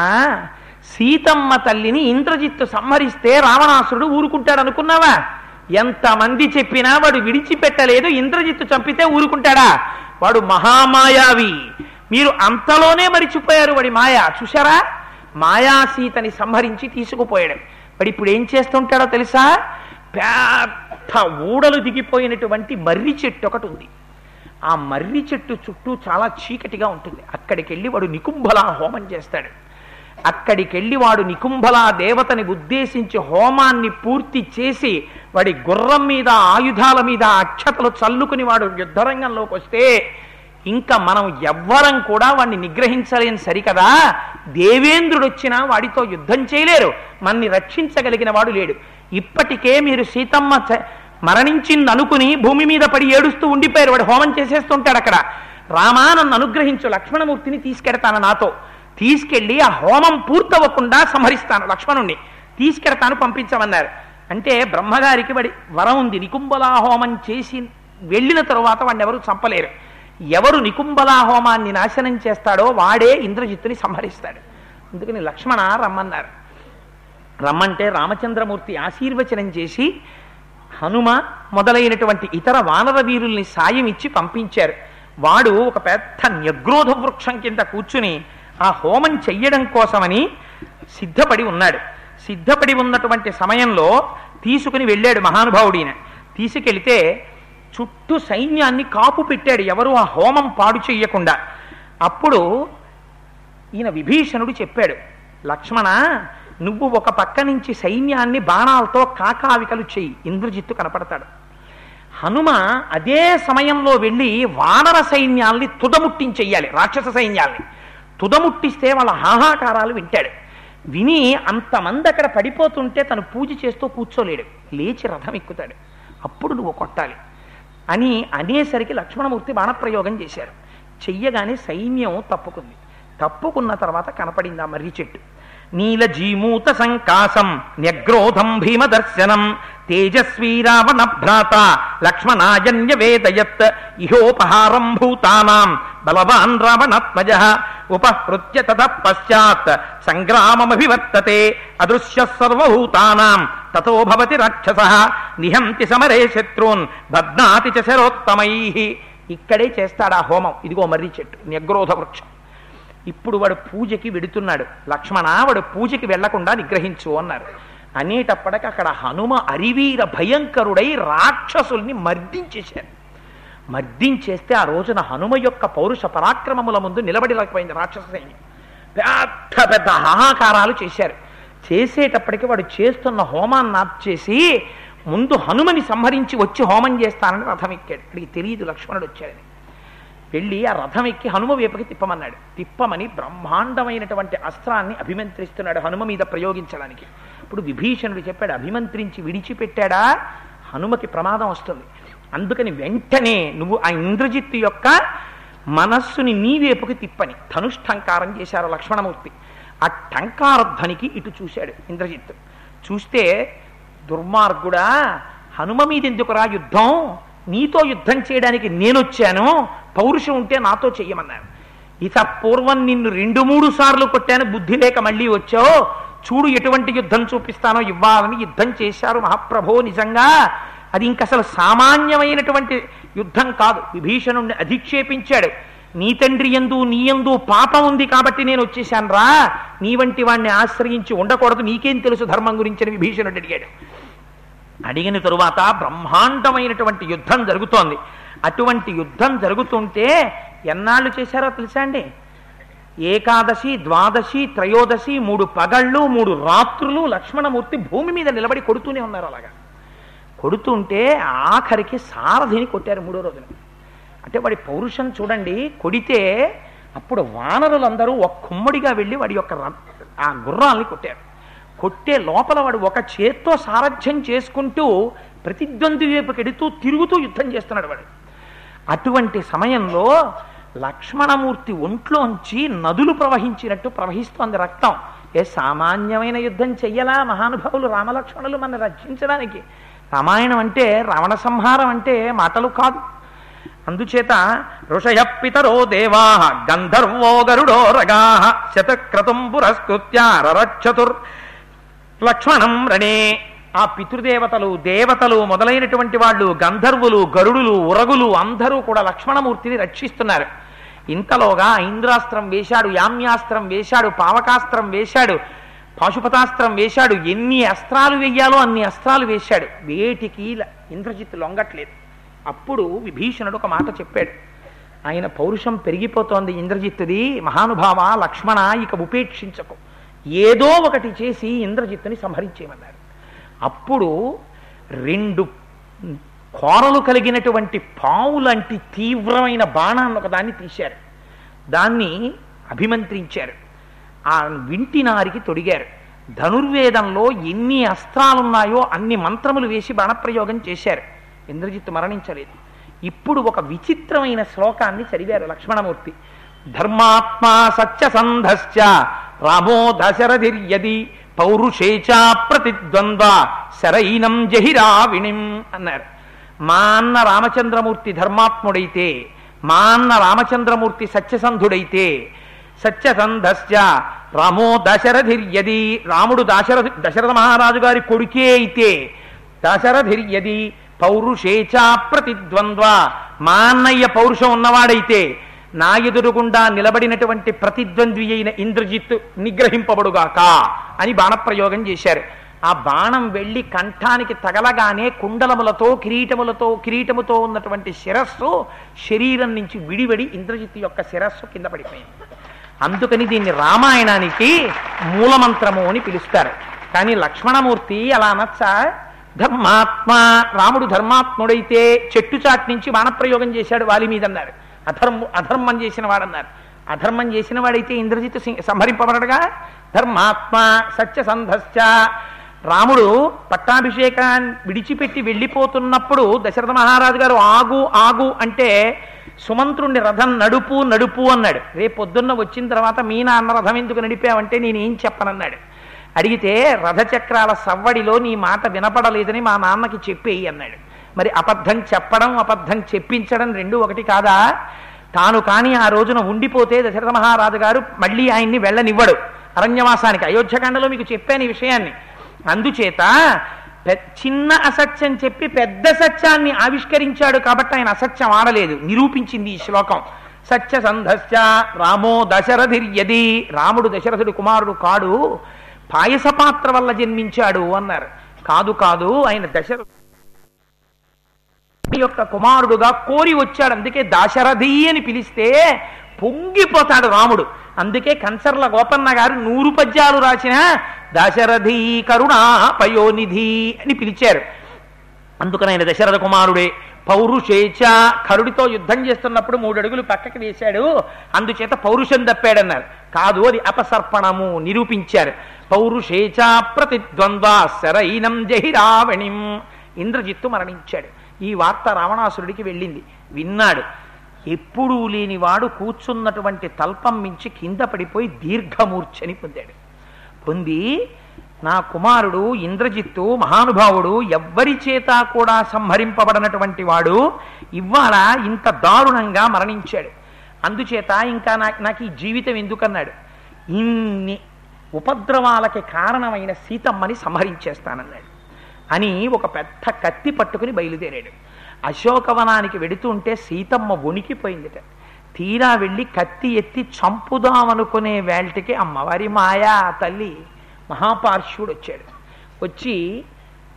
సీతమ్మ తల్లిని ఇంద్రజిత్తు సంహరిస్తే రావణాసురుడు ఊరుకుంటాడు అనుకున్నావా ఎంతమంది చెప్పినా వాడు విడిచిపెట్టలేదు ఇంద్రజిత్తు చంపితే ఊరుకుంటాడా? వాడు మహామాయావి. మీరు అంతలోనే మరిచిపోయారు వాడి మాయ. చూశారా? మాయా సీతని సంహరించి తీసుకుపోయాడు. వాడు ఇప్పుడు ఏం చేస్తుంటాడో తెలుసా? పెద్ద ఊడలు దిగిపోయినటువంటి మర్రి చెట్టు ఒకటి ఉంది. ఆ మర్రి చెట్టు చుట్టూ చాలా చీకటిగా ఉంటుంది. అక్కడికి వెళ్ళి వాడు నికుంభలా హోమం చేస్తాడు. అక్కడికెళ్ళి వాడు నికుంభలా దేవతని ఉద్దేశించి హోమాన్ని పూర్తి చేసి వాడి గుర్రం మీద ఆయుధాల మీద అక్షతలు చల్లుకుని వాడు యుద్ధరంగంలోకి వస్తే ఇంకా మనం ఎవ్వరం కూడా వాడిని నిగ్రహించలేని సరికదా? దేవేంద్రుడు వచ్చినా వాడితో యుద్ధం చేయలేరు. మన్ని రక్షించగలిగిన వాడు లేడు. ఇప్పటికే మీరు సీతమ్మ మరణించింది అనుకుని భూమి మీద పడి ఏడుస్తూ ఉండిపోయారు. వాడు హోమం చేసేస్తుంటాడు అక్కడ. రామా నన్ను అనుగ్రహించు లక్ష్మణమూర్తిని తీసుకెడతాను నాతో. తీసుకెళ్ళి ఆ హోమం పూర్తవ్వకుండా సంహరిస్తాను లక్ష్మణుణ్ణి. తీసుకెడతాను పంపించమన్నారు. అంటే బ్రహ్మగారికి వాడి వరం ఉంది. నికుంబలా హోమం చేసి వెళ్ళిన తరువాత వాడిని ఎవరు చంపలేరు. ఎవరు నికుంబలా హోమాన్ని నాశనం చేస్తాడో వాడే ఇంద్రజిత్తుని సంహరిస్తాడు. అందుకని లక్ష్మణ రమ్మన్నారు. రమ్మంటే రామచంద్రమూర్తి ఆశీర్వచనం చేసి హనుమ మొదలైనటువంటి ఇతర వానర వీరుల్ని సాయం ఇచ్చి పంపించారు. వాడు ఒక పెద్ద న్యగ్రోధ వృక్షం కింద కూర్చుని ఆ హోమం చెయ్యడం కోసమని సిద్ధపడి ఉన్నాడు. సిద్ధపడి ఉన్నటువంటి సమయంలో తీసుకుని వెళ్ళాడు మహానుభావుడిన తీసుకెళితే చుట్టూ సైన్యాన్ని కాపు పెట్టాడు ఎవరు ఆ హోమం పాడు చెయ్యకుండా. అప్పుడు ఈయన విభీషణుడు చెప్పాడు లక్ష్మణ నువ్వు ఒక పక్క నుంచి సైన్యాన్ని బాణాలతో కాకావికలు చెయ్యి. ఇంద్రజిత్తు కనపడతాడు. హనుమ అదే సమయంలో వెళ్ళి వానర సైన్యాల్ని తుదముట్టించెయ్యాలి రాక్షస సైన్యాల్ని. తుదముట్టిస్తే వాళ్ళ హాహాకారాలు వింటాడు. విని అంతమంది అక్కడ పడిపోతుంటే తను పూజ చేస్తూ కూర్చోలేడు. లేచి రథం ఎక్కుతాడు. అప్పుడు నువ్వు కొట్టాలి అని అనేసరికి లక్ష్మణమూర్తి బాణప్రయోగం చేశారు. చెయ్యగానే సైన్యం తప్పుకుంది. తప్పుకున్న తర్వాత కనపడింది ఆ మర్రి చెట్టు. నీలజీమూత సంకాసం న్యగ్రోధం భీమదర్శనం తేజస్వీ రావణ భ్రాత లక్ష్మణాయన్య వేదయత్ ఇహోపహారం భూతానాం బలవాన్ రావణాత్మజ ఉపహృత్య తత పశ్చాత్ సంగ్రామమభివర్తతే అదృశ్య సర్వభూతానాం తతో భవతి రాక్షస నిహంతి సమరే శత్రూన్ బధ్నాతి చ శరోత్తమై ఇక్కడే చేస్తాడు ఆ హోమం. ఇదిగో మర్రి చెట్టు న్యగ్రోధ వృక్షం ఇప్పుడు వాడు పూజకి వెడుతున్నాడు. లక్ష్మణ వాడు పూజకి వెళ్ళకుండా నిగ్రహించు అన్నారు. అనేటప్పటికి అక్కడ హనుమ అరివీర భయంకరుడై రాక్షసుల్ని మర్దించేశారు. మర్దించేస్తే ఆ రోజున హనుమ యొక్క పౌరుష పరాక్రమముల ముందు నిలబడిలేకపోయింది రాక్షస సైన్యం. పెద్ద పెద్ద హాహాకారాలు చేశారు. చేసేటప్పటికి వాడు చేస్తున్న హోమాన్ని ఆప్ ముందు హనుమని సంహరించి వచ్చి హోమం చేస్తానని రథం ఎక్కాడు. అడిగి తెలియదు లక్ష్మణుడు వచ్చాడని. వెళ్ళి ఆ రథం ఎక్కి హనుమ వైపుకి తిప్పమన్నాడు. తిప్పమని బ్రహ్మాండమైనటువంటి అస్త్రాన్ని అభిమంత్రిస్తున్నాడు హనుమ మీద ప్రయోగించడానికి. ఇప్పుడు విభీషణుడు చెప్పాడు అభిమంత్రించి విడిచిపెట్టాడా? హనుమకి ప్రమాదం వస్తుంది. అందుకని వెంటనే నువ్వు ఆ ఇంద్రజిత్తు యొక్క మనస్సుని నీ వేపుకి తిప్పని. ధనుష్టంకారం చేశారు లక్ష్మణమూర్తి. ఆ టంకారధ్వనికి ఇటు చూశాడు ఇంద్రజిత్తు. చూస్తే దుర్మార్గుడా హనుమ మీద ఎందుకురా యుద్ధం? నీతో యుద్ధం చేయడానికి నేనొచ్చాను పౌరుషం ఉంటే నాతో చెయ్యమన్నాను ఇత పూర్వం నిన్ను రెండు మూడు సార్లు కొట్టాను బుద్ధి లేక మళ్ళీ వచ్చావు చూడు ఎటువంటి యుద్ధం చూపిస్తానో ఇవ్వాలని యుద్ధం చేశారు మహాప్రభో నిజంగా. అది ఇంక అసలు సామాన్యమైనటువంటి యుద్ధం కాదు. విభీషణుణ్ణి అధిక్షేపించాడు. నీ తండ్రి ఎందు నీ ఎందు పాపం ఉంది కాబట్టి నేను వచ్చేశాను రా నీ వంటి వాణ్ణి ఆశ్రయించి ఉండకూడదు. నీకేం తెలుసు ధర్మం గురించి అని విభీషణుడు అడిగాడు. అడిగిన తరువాత బ్రహ్మాండమైనటువంటి యుద్ధం జరుగుతోంది. అటువంటి యుద్ధం జరుగుతుంటే ఎన్నాళ్ళు చేశారో తెలుసా అండి? ఏకాదశి ద్వాదశి త్రయోదశి మూడు పగళ్ళు మూడు రాత్రులు లక్ష్మణమూర్తి భూమి మీద నిలబడి కొడుతూనే ఉన్నారు అలాగా. కొడుతుంటే ఆఖరికి సారథిని కొట్టారు మూడో రోజున. అంటే వాడి పౌరుషం చూడండి కొడితే అప్పుడు వానరులందరూ ఒక కుమ్మడిగా వెళ్ళి వాడి యొక్క ఆ గుర్రాల్ని కొట్టారు. కొట్టే లోపల వాడు ఒక చేత్తో సారథ్యం చేసుకుంటూ ప్రతిద్వంద్వి వైపుకి ఎడుతూ తిరుగుతూ యుద్ధం చేస్తున్నాడు వాడు. అటువంటి సమయంలో లక్ష్మణమూర్తి ఒంట్లోంచి నదులు ప్రవహించినట్టు ప్రవహిస్తోంది రక్తం. ఏ సామాన్యమైన యుద్ధం చెయ్యలా మహానుభావులు రామలక్ష్మణులు మన రక్షించడానికి. రామాయణం అంటే రావణ సంహారం అంటే మాటలు కాదు. అందుచేత ఋషయ పితరో దేవా గంధర్వో గరుడో రగా శతక్రతుం పురస్కృత్య రరక్షతుర్ లక్ష్మణం రణే ఆ పితృదేవతలు దేవతలు మొదలైనటువంటి వాళ్ళు గంధర్వులు గరుడులు ఉరగులు అందరూ కూడా లక్ష్మణమూర్తిని రక్షిస్తున్నారు. ఇంతలోగా ఐంద్రాస్త్రం వేశాడు యామ్యాస్త్రం వేశాడు పావకాస్త్రం వేశాడు పాశుపతాస్త్రం వేశాడు ఎన్ని అస్త్రాలు వెయ్యాలో అన్ని అస్త్రాలు వేశాడు. వేటికి ఇంద్రజిత్ ఇంద్రజిత్తు లొంగట్లేదు. అప్పుడు విభీషణుడు ఒక మాట చెప్పాడు. ఆయన పౌరుషం పెరిగిపోతోంది ఇంద్రజిత్తుది మహానుభావ లక్ష్మణ ఇక ఉపేక్షించకు. ఏదో ఒకటి చేసి ఇంద్రజిత్తుని సంహరించేయమన్నారు. అప్పుడు రెండు కోరలు కలిగినటువంటి పావులంటి తీవ్రమైన బాణాన్ని ఒకదాన్ని తీశారు. దాన్ని అభిమంత్రించారు. ఆ వింటి నారికి తొడిగారు. ధనుర్వేదంలో ఎన్ని అస్త్రాలున్నాయో అన్ని మంత్రములు వేసి బాణప్రయోగం చేశారు. ఇంద్రజిత్తు మరణించలేదు. ఇప్పుడు ఒక విచిత్రమైన శ్లోకాన్ని చదివారు లక్ష్మణమూర్తి. ధర్మాత్మా సత్యసంధశ్చ రామో దశరథిర్యది. పౌరుషేచా ప్రతిద్వంద్వ. శరైనం జహిరావిణిం అన్నారు. మా అన్న రామచంద్రమూర్తి ధర్మాత్ముడైతే మా అన్న రామచంద్రమూర్తి సత్యసంధుడైతే సత్యసంధశ్చ. రామో దశరథిర్యది. రాముడు దశరథ దశరథ మహారాజు గారి కొడుకే అయితే దశరథిర్యది. పౌరుషేచా ప్రతిద్వంద్వ. మా అన్నయ్య పౌరుషం ఉన్నవాడైతే నా ఎదురుగుండా నిలబడినటువంటి ప్రతిద్వంద్వి అయిన ఇంద్రజిత్తు నిగ్రహింపబడుగాక అని బాణప్రయోగం చేశారు. ఆ బాణం వెళ్ళి కంఠానికి తగలగానే కుండలములతో కిరీటములతో కిరీటముతో ఉన్నటువంటి శిరస్సు శరీరం నుంచి విడివడి ఇంద్రజిత్తు యొక్క శిరస్సు కింద పడిపోయింది. అందుకని దీన్ని రామాయణానికి మూలమంత్రము అని పిలుస్తారు. కానీ లక్ష్మణమూర్తి అలా అనొచ్చా? ధర్మాత్మ రాముడు ధర్మాత్ముడైతే చెట్టు చాటు నుంచి బాణప్రయోగం చేశాడు వాలి మీద అన్నారు అధర్మ అధర్మం చేసిన వాడన్నారు అధర్మం చేసిన వాడైతే ఇంద్రజిత్ సంహరింపబడగా ధర్మాత్మ సత్యసంధశ్చ. రాముడు పట్టాభిషేకాన్ని విడిచిపెట్టి వెళ్ళిపోతున్నప్పుడు దశరథ మహారాజు గారు ఆగు ఆగు అంటే సుమంత్రుణ్ణి రథం నడుపు నడుపు అన్నాడు. రేపు పొద్దున్న వచ్చిన తర్వాత మీ నాన్న రథం ఎందుకు నడిపావంటే నేనేం చెప్పనన్నాడు. అడిగితే రథచక్రాల సవ్వడిలో నీ మాట వినపడలేదని మా నాన్నకి చెప్పేయి అన్నాడు. మరి అబద్ధం చెప్పడం అబద్ధం చెప్పించడం రెండు ఒకటి కాదా? తాను కానీ ఆ రోజున ఉండిపోతే దశరథ మహారాజు గారు మళ్ళీ ఆయన్ని వెళ్ళనివ్వడు. అరణ్యవాసానికి అయోధ్యకాండలో మీకు చెప్పాను ఈ విషయాన్ని. అందుచేత చిన్న అసత్యం చెప్పి పెద్ద సత్యాన్ని ఆవిష్కరించాడు కాబట్టి ఆయన అసత్యం ఆడలేదు. నిరూపించింది ఈ శ్లోకం. సత్య సంధస్య రామో దశరథిర్యది. రాముడు దశరథుడు కుమారుడు కాడు. పాయసపాత్ర వల్ల జన్మించాడు అన్నారు. కాదు కాదు ఆయన దశరథ యొక్క కుమారుడుగా కోరి వచ్చాడు. అందుకే దాశరథి అని పిలిస్తే పొంగిపోతాడు రాముడు. అందుకే కంచర్ల గోపన్న గారు నూరు పద్యాలు రాసిన దశరథి కరుణ పయోనిధి అని పిలిచారు. అందుకని ఆయన దశరథ కుమారుడే. పౌరుషేచ కరుడితో యుద్ధం చేస్తున్నప్పుడు మూడు అడుగులు పక్కకి వేశాడు. అందుచేత పౌరుషం తప్పాడన్నారు కాదు అది అపసర్పణము నిరూపించారు. పౌరుషేచ ప్రతిద్వంద్వ శరైనం జహిరావణిం. ఇంద్రజిత్తు మరణించాడు. ఈ వార్త రావణాసురుడికి వెళ్ళింది. విన్నాడు. ఎప్పుడూ లేనివాడు కూర్చున్నటువంటి తల్పం మించి కింద పడిపోయి దీర్ఘమూర్ఛని పొందాడు. పొంది నా కుమారుడు ఇంద్రజిత్తు మహానుభావుడు ఎవ్వరి చేత కూడా సంహరింపబడినటువంటి వాడు ఇవాళ ఇంత దారుణంగా మరణించాడు. అందుచేత ఇంకా నాకు నాకు ఈ జీవితం ఎందుకన్నాడు? ఇన్ని ఉపద్రవాలకి కారణమైన సీతమ్మని సంహరించేస్తానన్నాడు. అని ఒక పెద్ద కత్తి పట్టుకుని బయలుదేరాడు. అశోకవనానికి వెడుతుంటే సీతమ్మ వణికిపోయిందిట. తీరా వెళ్ళి కత్తి ఎత్తి చంపుదామనుకునే వేల్టికి అమ్మవారి మాయా తల్లి మహాపార్శ్వుడు వచ్చాడు వచ్చి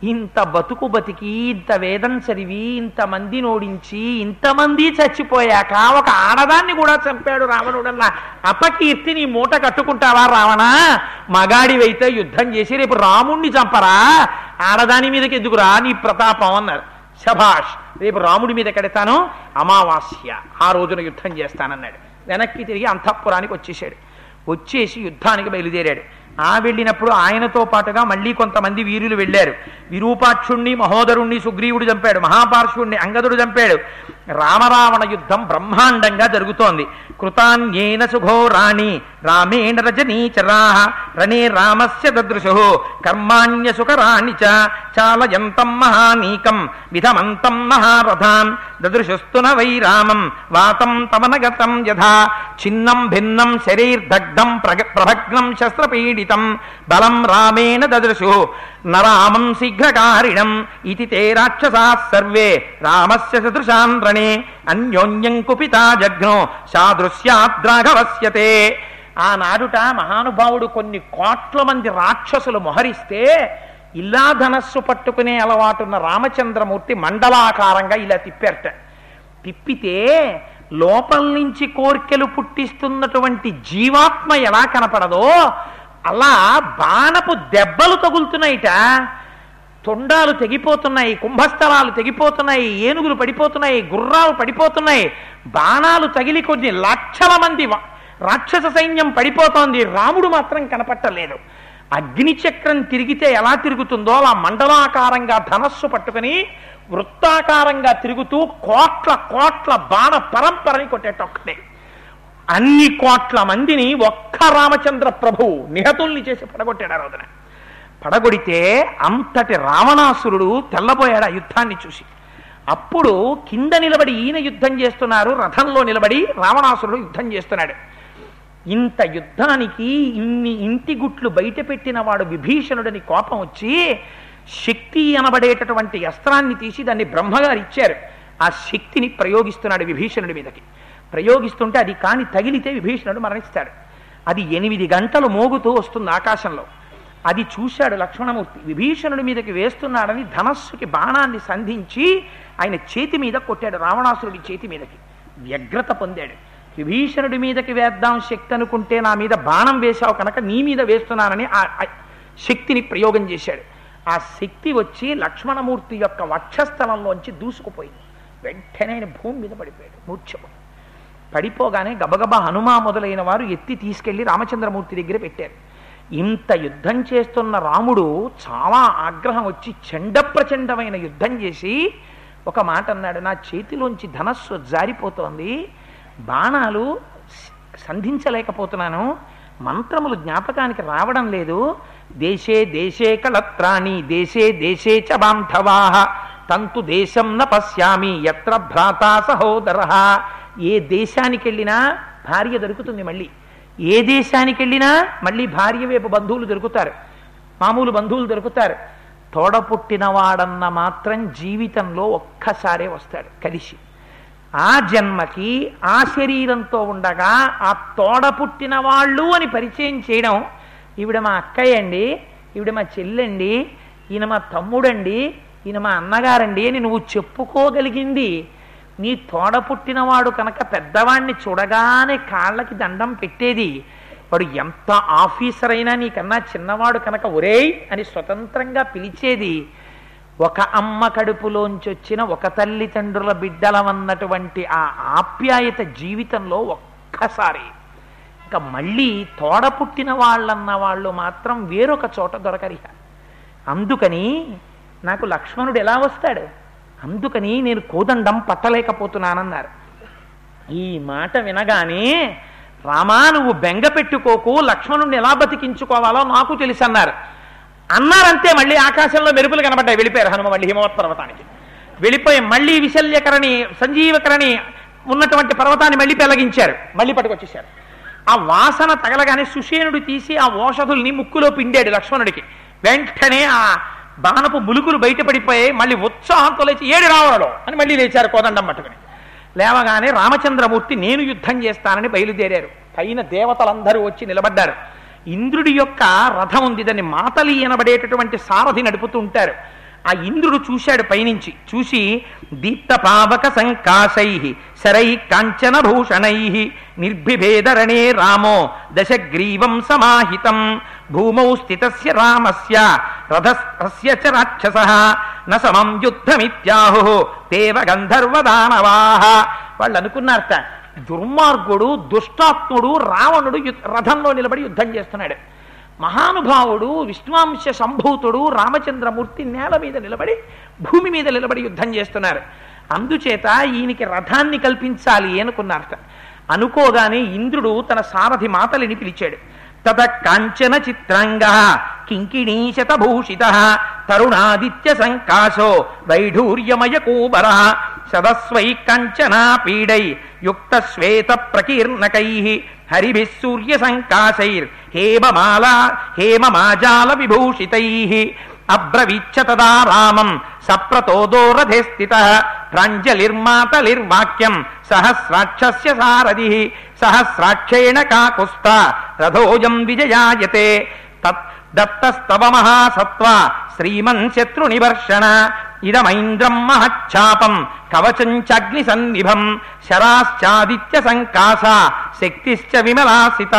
ఇంత బతుకు బతికి ఇంత వేదం చదివి ఇంతమంది నోడించి ఇంతమంది చచ్చిపోయాక ఒక ఆడదాన్ని కూడా చంపాడు రావణుడన్న అపకీర్తి నీ మూట కట్టుకుంటావా రావణ? మగాడివైతే యుద్ధం చేసి రేపు రాముణ్ణి చంపరా? ఆడదాని మీదకి ఎందుకురా నీ ప్రతాపం అన్నారు. శభాష్ రేపు రాముడి మీద కడతాను అమావాస్య ఆ రోజున యుద్ధం చేస్తానన్నాడు. వెనక్కి తిరిగి అంతఃపురానికి వచ్చేసాడు వచ్చేసి యుద్ధానికి బయలుదేరాడు. ఆ వెళ్ళినప్పుడు ఆయనతో పాటుగా మళ్ళీ కొంతమంది వీరులు వెళ్ళారు. విరూపాక్షుణ్ణి మహోదరుణ్ణి సుగ్రీవుడు చంపాడు మహాపార్శ్వుణ్ణి అంగదుడు చంపాడు. రామరావణ యుద్ధం బ్రహ్మాండంగా జరుగుతోంది. కృతాన్యేన సుఘోరాణి రామేణ రజనీ చరాహ రణే రామస్య దదృశు కర్మాణ్య సుకరాణి చ చాలయంతం మహానీకం విధమంతం మహారథాన్ దదృశుస్తున వై రామం వాతం తమనగతం యథా చిన్నం భిన్నం శరీర్దగ్ధం ప్రభగ్నం శస్త్రపీడితం బలం రామేణ దదృశు నరామం శీఘ్రకారిణం ఇది తే రాక్షసా సర్వే రామస్య సదృశాంద్రణే అన్యోన్యం కుపితా జఘ్నో సాదృశ్యాద్రాఘవస్యతే ఆనాడుట మహానుభావుడు కొన్ని కోట్ల మంది రాక్షసులు మొహరిస్తే ఇలా ధనస్సు పట్టుకునే అలవాటున్న రామచంద్రమూర్తి మండలాకారంగా ఇలా తిప్పారట. తిప్పితే లోపల నుంచి కోర్కెలు పుట్టిస్తున్నటువంటి జీవాత్మ ఎలా కనపడదో అలా బాణపు దెబ్బలు తగులుతున్నాయిట. తొండాలు తెగిపోతున్నాయి కుంభస్థలాలు తెగిపోతున్నాయి ఏనుగులు పడిపోతున్నాయి గుర్రాలు పడిపోతున్నాయి బాణాలు తగిలి కొన్ని లక్షల మంది రాక్షస సైన్యం పడిపోతోంది రాముడు మాత్రం కనపట్టలేదు. అగ్నిచక్రం తిరిగితే ఎలా తిరుగుతుందో అలా మండలాకారంగా ధనస్సు పట్టుకుని వృత్తాకారంగా తిరుగుతూ కోట్ల కోట్ల బాణ పరంపరని కొట్టేటొక్కటే అన్ని కోట్ల మందిని ఒక్క రామచంద్ర ప్రభువు నిహతుల్ని చేసి పడగొట్టాడు ఆ రోజున. పడగొడితే అంతటి రావణాసురుడు తెల్లబోయాడు ఆ యుద్ధాన్ని చూసి. అప్పుడు కింద నిలబడి ఈయన యుద్ధం చేస్తున్నారు రథంలో నిలబడి రావణాసురుడు యుద్ధం చేస్తున్నాడు. ఇంత యుద్ధానికి ఇన్ని ఇంటి గుట్లు బయట పెట్టిన వాడు విభీషణుడని కోపం వచ్చి శక్తి అనబడేటటువంటి అస్త్రాన్ని తీసి దాన్ని బ్రహ్మగారు ఇచ్చారు. ఆ శక్తిని ప్రయోగిస్తున్నాడు విభీషణుడి మీదకి. ప్రయోగిస్తుంటే అది కాని తగిలితే విభీషణుడు మరణిస్తాడు. అది ఎనిమిది గంటలు మోగుతూ వస్తుంది ఆకాశంలో. అది చూశాడు లక్ష్మణమూర్తి. విభీషణుడి మీదకి వేస్తున్నాడని ధనస్సుకి బాణాన్ని సంధించి ఆయన చేతి మీద కొట్టాడు రావణాసురుడి చేతి మీదకి. వ్యగ్రత పొందాడు. విభీషణుడి మీదకి వేద్దాం శక్తి అనుకుంటే నా మీద బాణం వేశావు కనుక నీ మీద వేస్తున్నానని ఆ శక్తిని ప్రయోగం చేశాడు. ఆ శక్తి వచ్చి లక్ష్మణమూర్తి యొక్క వక్షస్థలంలోంచి దూసుకుపోయింది. వెంటనే ఆయన భూమి మీద పడిపోయాడు. మూర్చపోయి పడిపోగానే గబగబా హనుమా మొదలైన వారు ఎత్తి తీసుకెళ్ళి రామచంద్రమూర్తి దగ్గర పెట్టారు. ఇంత యుద్ధం చేస్తున్న రాముడు చాలా ఆగ్రహం వచ్చి చండప్రచండమైన యుద్ధం చేసి ఒక మాట అన్నాడు నా చేతిలోంచి ధనస్సు జారిపోతోంది బాణాలు సంధించలేకపోతున్నాను మంత్రములు జ్ఞాపకానికి రావడం లేదు. దేశే దేశే కళత్రాణి దేశే దేశే చ బాంధవాహ తంతు దేశం న పశ్యామి ఎత్ర భ్రాతా సహోదర. ఏ దేశానికి వెళ్ళినా భార్య దొరుకుతుంది మళ్ళీ. ఏ దేశానికి వెళ్ళినా మళ్ళీ భార్య వైపు బంధువులు దొరుకుతారు. మామూలు బంధువులు దొరుకుతారు. తోడపుట్టినవాడన్న మాత్రం జీవితంలో ఒక్కసారే వస్తాడు కలిసి. ఆ జన్మకి ఆ శరీరంతో ఉండగా ఆ తోడ పుట్టిన వాళ్ళు అని పరిచయం చేయడం. ఈవిడ మా అక్కయ్య అండి ఈవిడ మా చెల్లండి ఈయన మా తమ్ముడండి ఈయన మా అన్నగారండి అని నువ్వు చెప్పుకోగలిగింది. నీ తోడ పుట్టినవాడు కనుక పెద్దవాణ్ణి చూడగానే కాళ్ళకి దండం పెట్టేది. వాడు ఎంత ఆఫీసర్ అయినా నీకన్నా చిన్నవాడు కనుక ఒరేయ్ అని స్వతంత్రంగా పిలిచేది. ఒక అమ్మ కడుపులోంచి వచ్చిన ఒక తల్లిదండ్రుల బిడ్డలమన్నటువంటి ఆ ఆప్యాయత జీవితంలో ఒక్కసారి. ఇంకా మళ్ళీ తోడ పుట్టిన వాళ్ళన్న వాళ్ళు మాత్రం వేరొక చోట దొరకరిహ. అందుకని నాకు లక్ష్మణుడు ఎలా వస్తాడు? అందుకని నేను కోదండం పట్టలేకపోతున్నానన్నారు. ఈ మాట వినగానే రామా నువ్వు బెంగ పెట్టుకోకు లక్ష్మణుడిని ఎలా బతికించుకోవాలో నాకు తెలుసన్నారు. అన్నారంతే మళ్ళీ ఆకాశంలో మెరుపులు కనబడ్డాయి. వెళ్ళిపోయారు హనుమ మళ్ళీ హిమవత్ పర్వతానికి. వెళ్ళిపోయి మళ్ళీ విశల్యకరణి సంజీవకరణి ఉన్నటువంటి పర్వతాన్ని మళ్ళీ పెలగించారు. మళ్ళీ పట్టుకొచ్చేసారు ఆ వాసన తగలగానే సుషేనుడు తీసి ఆ ఓషధుల్ని ముక్కులో పిండాడు లక్ష్మణుడికి. వెంటనే ఆ బాణపు ములుకులు బయటపడిపోయి మళ్ళీ ఉత్సాహంతో లేచి ఏడు రావణలో అని మళ్ళీ లేచారు కోదండం పట్టుకుని. లేవగానే రామచంద్రమూర్తి నేను యుద్ధం చేస్తానని బయలుదేరారు. పైన దేవతలందరూ వచ్చి నిలబడ్డారు. ఇంద్రుడి యొక్క రథం ఉంది దాన్ని మాతలి అనబడేటటువంటి సారథి నడుపుతూ ఉంటారు. ఆ ఇంద్రుడు చూశాడు పైనుంచి. చూసి దీప్త పావక సంకాశై శరై కాంచన భూషణై నిర్భిభేదరణే రామో దశగ్రీవం సమాహితం భూమౌ స్థితస్య రామస్య రథస్య చ రాక్షస న సమం యుద్ధమిత్యాహు దేవ గంధర్వదానవాహ వాళ్ళు అనుకున్నారట దుర్మార్గుడు దుష్టాత్ముడు రావణుడు రథంలో నిలబడి యుద్ధం చేస్తున్నాడు. మహానుభావుడు విశ్వాంశ సంభూతుడు రామచంద్రమూర్తి నేల మీద నిలబడి భూమి మీద నిలబడి యుద్ధం చేస్తున్నారు. అందుచేత ఈయనకి రథాన్ని కల్పించాలి అనుకున్నారట. అనుకోగానే ఇంద్రుడు తన సారథి మాతలిని పిలిచాడు. తత కాంచన చిత్రాంగ కింకిణీశతభూషిత తరుణాదిత్య సంకాశో వైఢూర్యమయ కూబర సదస్వై కంచనా పీడై యుక్త శ్వేత ప్రకీర్ణకై హరిభిः సూర్య సంకాశైర్ హేమమాలా హేమమాజాల విభూషితై అబ్రవీచ్చ తదా రామం సప్రతోదోరథే స్థిత ప్రాంజలిర్మాతలిర్వాక్యం సహస్రాక్షస్య సారథి సహస్రాక్షేణ కాకుస్త రథోజం విజయాయతే తత్ దత్తస్తవ మహాసత్వ శ్రీమన్ శత్రునివర్షణ ఇదమైంద్రం మహచ్చాపం కవచం చాగ్ని సన్నిభం శరాశ్చాదిత్య సంకాస శక్తిశ్చ విమలాసిత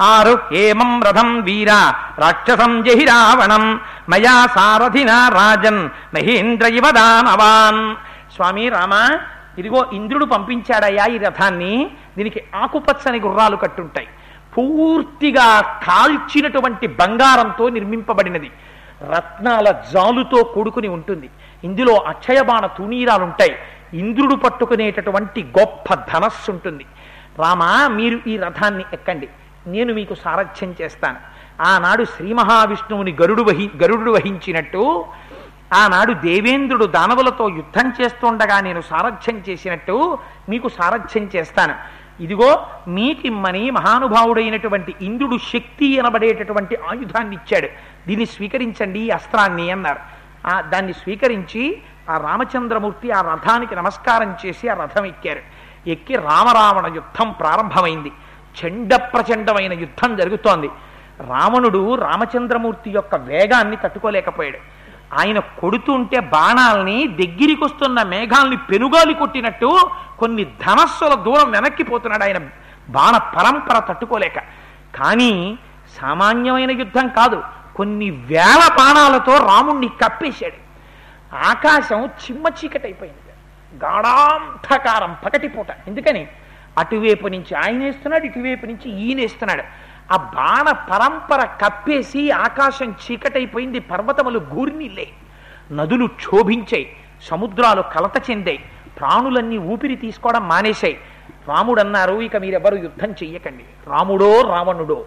ఆరుహ్యేమం రథం వీర రాక్షసం జహి రావణం మయా సారథినా రాజన్ మహేంద్ర ఇవ దానవాన్. స్వామి రామ ఇదిగో ఇంద్రుడు పంపించాడయ్యా ఈ రథాన్ని. దీనికి ఆకుపచ్చని గుర్రాలు కట్టుంటాయి. పూర్తిగా కాల్చినటువంటి బంగారంతో నిర్మింపబడినది. రత్నాల జాలుతో కూడుకుని ఉంటుంది. ఇందులో అక్షయబాణ తునీరాలుంటాయి. ఇంద్రుడు పట్టుకునేటటువంటి గొప్ప ధనస్సు ఉంటుంది రామా మీరు ఈ రథాన్ని ఎక్కండి. నేను మీకు సారథ్యం చేస్తాను. ఆనాడు శ్రీ మహావిష్ణువుని గరుడు వహి గరుడు వహించినట్టు ఆనాడు దేవేంద్రుడు దానవులతో యుద్ధం చేస్తుండగా నేను సారథ్యం చేసినట్టు మీకు సారథ్యం చేస్తాను. ఇదిగో మీకిమ్మని మహానుభావుడైనటువంటి ఇంద్రుడు శక్తి అనబడేటటువంటి ఆయుధాన్ని ఇచ్చాడు దీన్ని స్వీకరించండి ఈ అస్త్రాన్ని అన్నారు. ఆ దాన్ని స్వీకరించి ఆ రామచంద్రమూర్తి ఆ రథానికి నమస్కారం చేసి ఆ రథం ఎక్కారు. ఎక్కి రామరావణ యుద్ధం ప్రారంభమైంది. చండ ప్రచండమైన యుద్ధం జరుగుతోంది. రావణుడు రామచంద్రమూర్తి యొక్క వేగాన్ని తట్టుకోలేకపోయాడు. ఆయన కొడుతుంటే బాణాల్ని దగ్గరికి వస్తున్న మేఘాల్ని పెనుగాలి కొట్టినట్టు కొన్ని ధనస్సుల దూరం వెనక్కిపోతున్నాడు ఆయన. బాణ పరంపర తట్టుకోలేక. కానీ సామాన్యమైన యుద్ధం కాదు. కొన్ని వేల బాణాలతో రాముణ్ణి కప్పేశాడు. ఆకాశం చిమ్మ చీకటైపోయింది. గాఢాంధకారం పకటిపూట ఎందుకని? అటువైపు నుంచి ఆయన వేస్తున్నాడు ఇటువైపు నుంచి ఈయన వేస్తున్నాడు. ఆ బాణ పరంపర కప్పేసి ఆకాశం చీకటైపోయింది పర్వతములు గూర్నిల్లే. నదులు క్షోభించాయి సముద్రాలు కలత చెందాయి ప్రాణులన్నీ ఊపిరి తీసుకోవడం మానేశాయి. రాముడు అన్నారు ఇక మీరెవరు యుద్ధం చెయ్యకండి. రాముడో రావణుడో.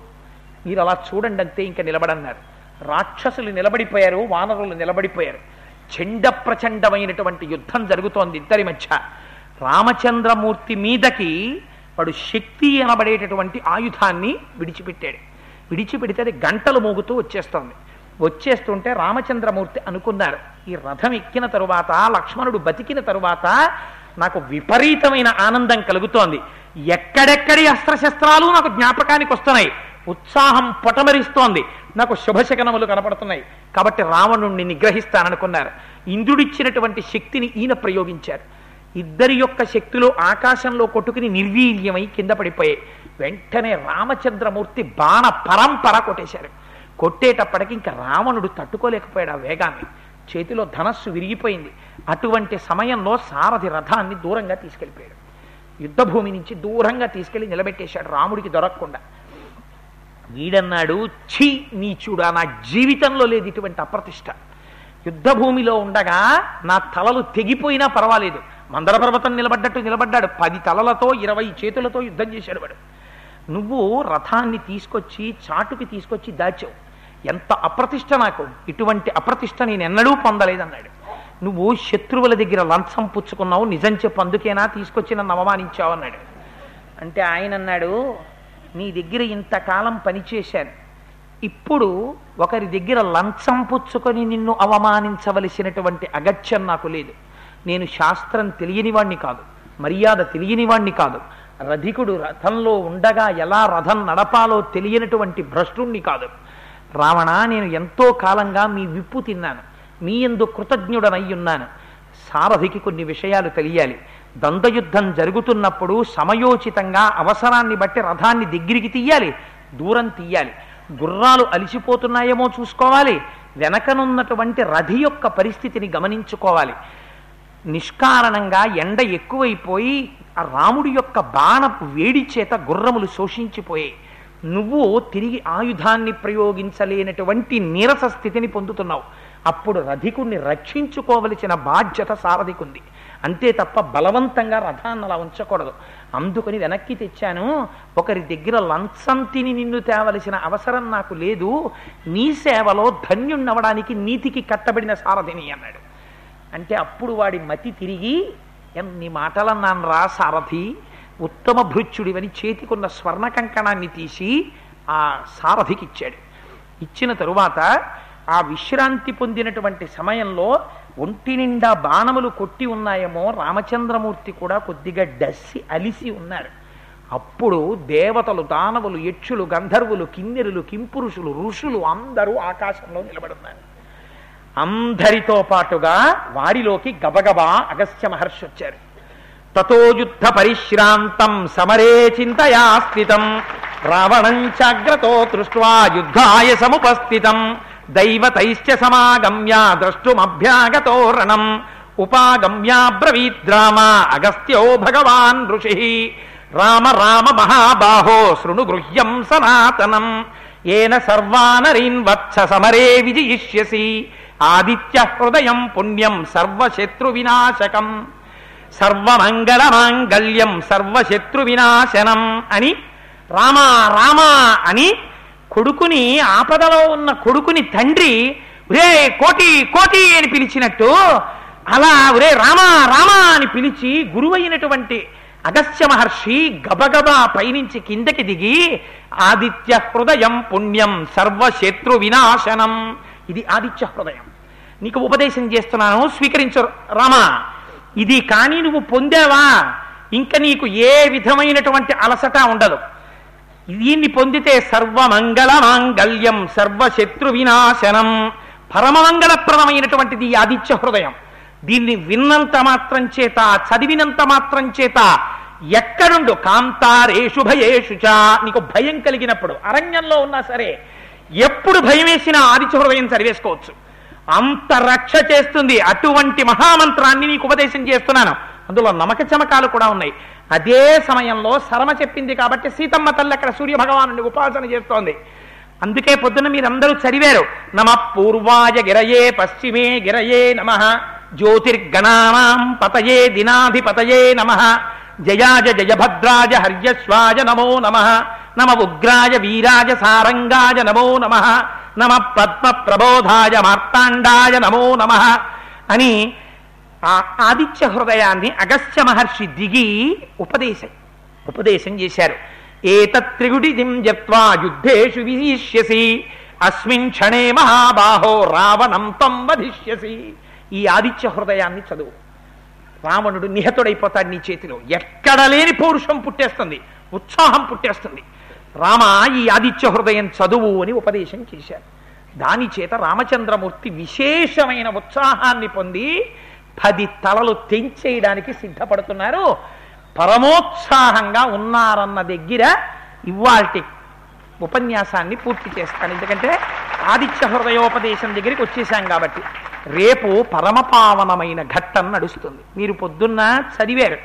మీరు అలా చూడండి అంతే ఇంకా నిలబడన్నారు. రాక్షసులు నిలబడిపోయారు వానరులు నిలబడిపోయారు. చెండ ప్రచండమైనటువంటి యుద్ధం జరుగుతోంది ఇద్దరి మధ్య. రామచంద్రమూర్తి మీదకి వాడు శక్తి అనబడేటటువంటి ఆయుధాన్ని విడిచిపెట్టాడు. విడిచిపెడితే అది గంటలు మోగుతూ వచ్చేస్తోంది. వచ్చేస్తుంటే రామచంద్రమూర్తి అనుకున్నారు ఈ రథం ఎక్కిన తరువాత లక్ష్మణుడు బతికిన తరువాత నాకు విపరీతమైన ఆనందం కలుగుతోంది. ఎక్కడెక్కడి అస్త్రశస్త్రాలు నాకు జ్ఞాపకానికి వస్తున్నాయి? ఉత్సాహం పొటమరిస్తోంది. నాకు శుభశకనములు కనపడుతున్నాయి. కాబట్టి రావణుణ్ణి నిగ్రహిస్తాననుకున్నారు. ఇంద్రుడిచ్చినటువంటి శక్తిని ఈయన ప్రయోగించారు. ఇద్దరి యొక్క శక్తులు ఆకాశంలో కొట్టుకుని నిర్వీర్యమై కింద పడిపోయాయి. వెంటనే రామచంద్రమూర్తి బాణ పరంపర కొట్టేశారు. కొట్టేటప్పటికి ఇంకా రావణుడు తట్టుకోలేకపోయాడు ఆ వేగాన్ని. చేతిలో ధనస్సు విరిగిపోయింది. అటువంటి సమయంలో సారథి రథాన్ని దూరంగా తీసుకెళ్ళిపోయాడు. యుద్ధభూమి నుంచి దూరంగా తీసుకెళ్ళి నిలబెట్టేశాడు రాముడికి దొరకకుండా. వీడన్నాడు ఛీ నీచుడా నా జీవితంలో లేదు ఇటువంటి అప్రతిష్ట. యుద్ధభూమిలో ఉండగా నా తలలు తెగిపోయినా పర్వాలేదు. మందర పర్వతం నిలబడ్డట్టు నిలబడ్డాడు. పది తలలతో ఇరవై చేతులతో యుద్ధం చేశాడు వాడు. నువ్వు రథాన్ని తీసుకొచ్చి చాటుకి తీసుకొచ్చి దాచావు. ఎంత అప్రతిష్ట నాకు. ఇటువంటి అప్రతిష్ట నేను ఎన్నడూ పొందలేదన్నాడు. నువ్వు శత్రువుల దగ్గర లంచం పుచ్చుకున్నావు. నిజం చెప్పు అందుకేనా తీసుకొచ్చి నన్ను అవమానించావు అన్నాడు. అంటే ఆయన అన్నాడు నీ దగ్గర ఇంతకాలం పనిచేశాను. ఇప్పుడు ఒకరి దగ్గర లంచం పుచ్చుకొని నిన్ను అవమానించవలసినటువంటి అగత్యం నాకు లేదు. నేను శాస్త్రం తెలియనివాణ్ణి కాదు మర్యాద తెలియనివాణ్ణి కాదు. రధికుడు రథంలో ఉండగా ఎలా రథం నడపాలో తెలియనటువంటి భ్రష్టుణ్ణి కాదు. రావణ నేను ఎంతో కాలంగా మీ విప్పు తిన్నాను. మీ ఎందు కృతజ్ఞుడనయ్యున్నాను సారథికి కొన్ని విషయాలు తెలియాలి. దందయుద్ధం జరుగుతున్నప్పుడు సమయోచితంగా అవసరాన్ని బట్టి రథాన్ని దగ్గరికి తీయాలి దూరం తీయాలి. గుర్రాలు అలిసిపోతున్నాయేమో చూసుకోవాలి వెనకనున్నటువంటి రథి యొక్క పరిస్థితిని గమనించుకోవాలి. నిష్కారణంగా ఎండ ఎక్కువైపోయి ఆ రాముడి యొక్క బాణపు వేడి చేత గుర్రములు శోషించిపోయాయి. నువ్వు తిరిగి ఆయుధాన్ని ప్రయోగించలేనటువంటి నీరస స్థితిని పొందుతున్నావు. అప్పుడు రధికుణ్ణి రక్షించుకోవలసిన బాధ్యత సారథికుంది. అంతే తప్ప బలవంతంగా రథాన్ని అలా ఉంచకూడదు. అందుకని వెనక్కి తెచ్చాను. ఒకరి దగ్గర లంచం తిని నిన్ను తేవలసిన అవసరం నాకు లేదు. నీ సేవలో ధన్యుణ్ణవడానికి నీతికి కట్టబడిన సారథిని అన్నాడు. అంటే అప్పుడు వాడి మతి తిరిగి ఎన్ని మాటలన్నాను రా సారథి ఉత్తమ భృత్యుడివని చేతికున్న స్వర్ణ కంకణాన్ని తీసి ఆ సారథికి ఇచ్చాడు ఇచ్చిన తరువాత ఆ విశ్రాంతి పొందినటువంటి సమయంలో ఒంటి నిండా బాణములు కొట్టి ఉన్నాయేమో రామచంద్రమూర్తి కూడా కొద్దిగా డస్సి అలిసి ఉన్నారు. అప్పుడు దేవతలు దానవులు యక్షులు గంధర్వులు కిన్నెరులు కింపురుషులు ఋషులు అందరూ ఆకాశంలో నిలబడున్నారు. అందరితో పాటుగా వారిలోకి గబగబా అగస్త్య మహర్షి వచ్చారు. తతో యుద్ధ పరిశ్రాంతం సమరే చింతయా స్థితం. రావణం చాగ్రతో దృష్ట్వా యుద్ధాయ సముపస్థితం. దైవతైశ్చ సమాగమ్య ద్రష్టుమభ్యాగతో రణం. ఉపాగమ్యాబ్రవీద్రామ అగస్త్యో భగవాన్ ఋషి. రామ రామ మహాబాహో శృణు గృహ్యం సనాతనం. ఏన సర్వానరీన్ వత్స సమరే విజయిష్యసి. ఆదిత్య హృదయం పుణ్యం సర్వశత్రు వినాశకం. సర్వమంగళ మాంగళ్యం సర్వశత్రు వినాశనం అని రామా రామా అని కొడుకుని ఆపదలో ఉన్న కొడుకుని తండ్రి ఒరే కోటి కోటి అని పిలిచినట్టు అలా ఒరే రామా రామా అని పిలిచి గురువైనటువంటి అగస్త్య మహర్షి గబగబా పైనుంచి కిందకి దిగి ఆదిత్య హృదయం పుణ్యం సర్వశత్రు వినాశనం. ఇది ఆదిత్య హృదయం. నీకు ఉపదేశం చేస్తున్నాను స్వీకరించు రామా. ఇది కానీ నువ్వు పొందావా? ఇంకా నీకు ఏ విధమైనటువంటి అలసట ఉండదు. దీన్ని పొందితే సర్వమంగళ మాంగళ్యం సర్వశత్రు వినాశనం పరమమంగళప్రదమైనటువంటిది ఆదిత్య హృదయం. దీన్ని విన్నంత మాత్రం చేత చదివినంత మాత్రం చేత ఎక్కడుండు? కాంతారేషు భయేషు నీకు భయం కలిగినప్పుడు అరణ్యంలో ఉన్నా సరే ఎప్పుడు భయం వేసినా ఆదిత్య హృదయం చదివేసుకోవచ్చు. అంత రక్ష చేస్తుంది. అటువంటి మహామంత్రాన్ని నీకు ఉపదేశం చేస్తున్నాను. అందులో నమక చమకాలు కూడా ఉన్నాయి. అదే సమయంలో శరమ చెప్పింది కాబట్టి సీతమ్మ తల్లి అక్కడ సూర్యభగవాను ఉపాసన చేస్తోంది. అందుకే పొద్దున మీరందరూ చదివారు నమ పూర్వాయ గిరయే పశ్చిమే గిరయే నమ జ్యోతిర్గణానాం పతయే దినాధిపతయే నమ జయాజ జయభద్రాజ హర్యశ్వాజ నమో నమ నమ ఉగ్రాయ వీరాజ సారంగాయ నమో నమ నమ పద్మ ప్రబోధాయ మార్తాండాయ నమో నమ అని ఆ ఆదిత్య హృదయాన్ని అగస్త్య మహర్షి దిగి ఉపదేశం ఉపదేశం చేశారు. ఏతత్రిగుడిదిం జప్వా యుద్ధేషు విశిష్యసి అస్మిన్ క్షణే మహాబాహో రావణం తం వధిష్యసి. ఈ ఆదిత్య హృదయాన్ని చదువు. రావణుడు నిహతుడైపోతాడు నీ చేతిలో. ఎక్కడ లేని పౌరుషం పుట్టేస్తుంది ఉత్సాహం పుట్టేస్తుంది. రామ ఈ ఆదిత్య హృదయం చదువు అని ఉపదేశం చేశారు దాని చేత రామచంద్రమూర్తి విశేషమైన ఉత్సాహాన్ని పొంది పది తలలు తెంచేయడానికి సిద్ధపడుతున్నారు. పరమోత్సాహంగా ఉన్నారన్న దగ్గర ఇవాల్టి ఉపన్యాసాన్ని పూర్తి చేస్తాను. ఎందుకంటే ఆదిత్య హృదయోపదేశం దగ్గరికి వచ్చేసాం కాబట్టి రేపు పరమపావనమైన ఘట్టం నడుస్తుంది. మీరు పొద్దున్న చదివారు.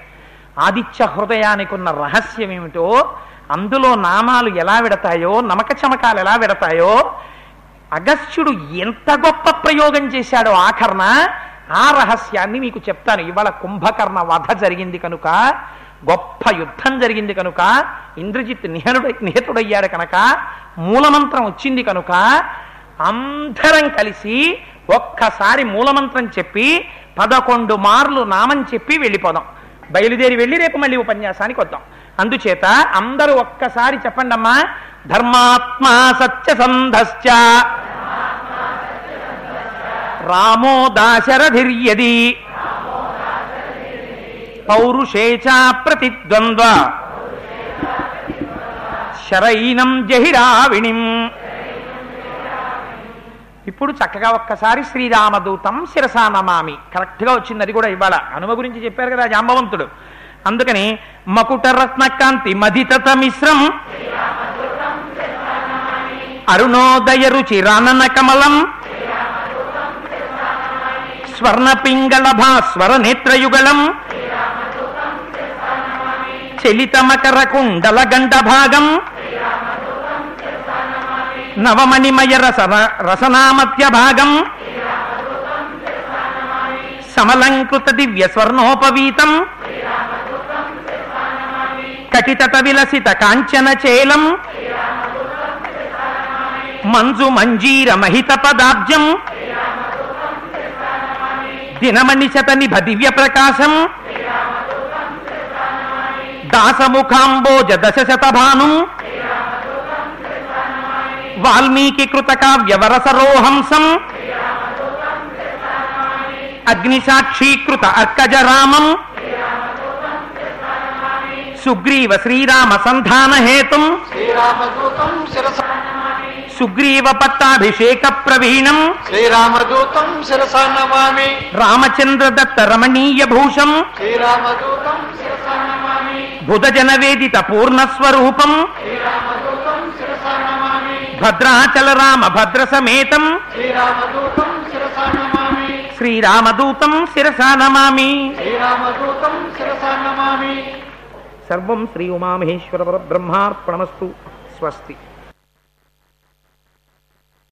ఆదిత్య హృదయానికి ఉన్న రహస్యం ఏమిటో అందులో నామాలు ఎలా విడతాయో నమక చమకాలు ఎలా విడతాయో అగస్త్యుడు ఎంత గొప్ప ప్రయోగం చేశాడో ఆఖరణ ఆ రహస్యాన్ని మీకు చెప్తాను. ఇవాళ కుంభకర్ణ వధ జరిగింది కనుక గొప్ప యుద్ధం జరిగింది కనుక ఇంద్రజిత్ నిహనుడై నిహతుడయ్యాడు కనుక మూలమంత్రం వచ్చింది కనుక అందరం కలిసి ఒక్కసారి మూలమంత్రం చెప్పి పదకొండు మార్లు నామం చెప్పి వెళ్ళిపోదాం. బయలుదేరి వెళ్ళి రేపు మళ్ళీ ఉపన్యాసానికి వద్దాం. అందుచేత అందరూ ఒక్కసారి చెప్పండమ్మా. ధర్మాత్మా సత్యసంధశ్చ. రామో దాశరథిర్యది. పౌరుషేచ ప్రతిద్వంద్వ. శరైనం జహిరావిణిం. ఇప్పుడు చక్కగా ఒక్కసారి శ్రీరామదూతం శిరసా నమామి. కరెక్ట్గా వచ్చింది అది కూడా ఇవాళ. హనుమ గురించి చెప్పారు కదా జాంబవంతుడు. అందుకని మకుట రత్నకాంతి మదితత మిశ్రం అరుణోదయ రుచి రానన కమలం. స్వర్ణపింగళ భాస్వర నేత్రయుగళం చలిత మకర కుండల గండ భాగం నవమణిమయ రస రసనామత్య భాగం సమలంకృత దివ్య స్వర్ణోపవీతం కటితట విలసిత కాంచన చేలం మంజు మంజీర మహిత పదాబ్జం దినమణి శత దివ్య ప్రకాశం దాసముఖాంబోజ దశ శతభాను వాల్మీకి కృత కావ్యవరసరోహంసం అగ్నిసాక్షీకృత అర్కజరామం సుగ్రీవ శ్రీరామ సంధాన హేతుం శ్రీరామదూతం శిరస సుగ్రీవ పట్టాభిషేక ప్రవీణం. శ్రీరామదూతం శిరసా నమామి. రామచంద్ర దత్త రమణీయ భూషం. శ్రీరామదూతం శిరసా నమామి. బుధజన వేదిత పూర్ణస్వరూపం శ్రీరామదూతం శిరసా నమామి. భద్రాచల రామ భద్ర సమేతం. శ్రీరామదూతం శిరసా నమామి. శ్రీరామదూతం శిరసా నమామి. శ్రీరామదూతం శిరసా నమామి. సర్వం శ్రీ ఉమామహేశ్వర బ్రహ్మార్పణమస్తు స్వస్తి.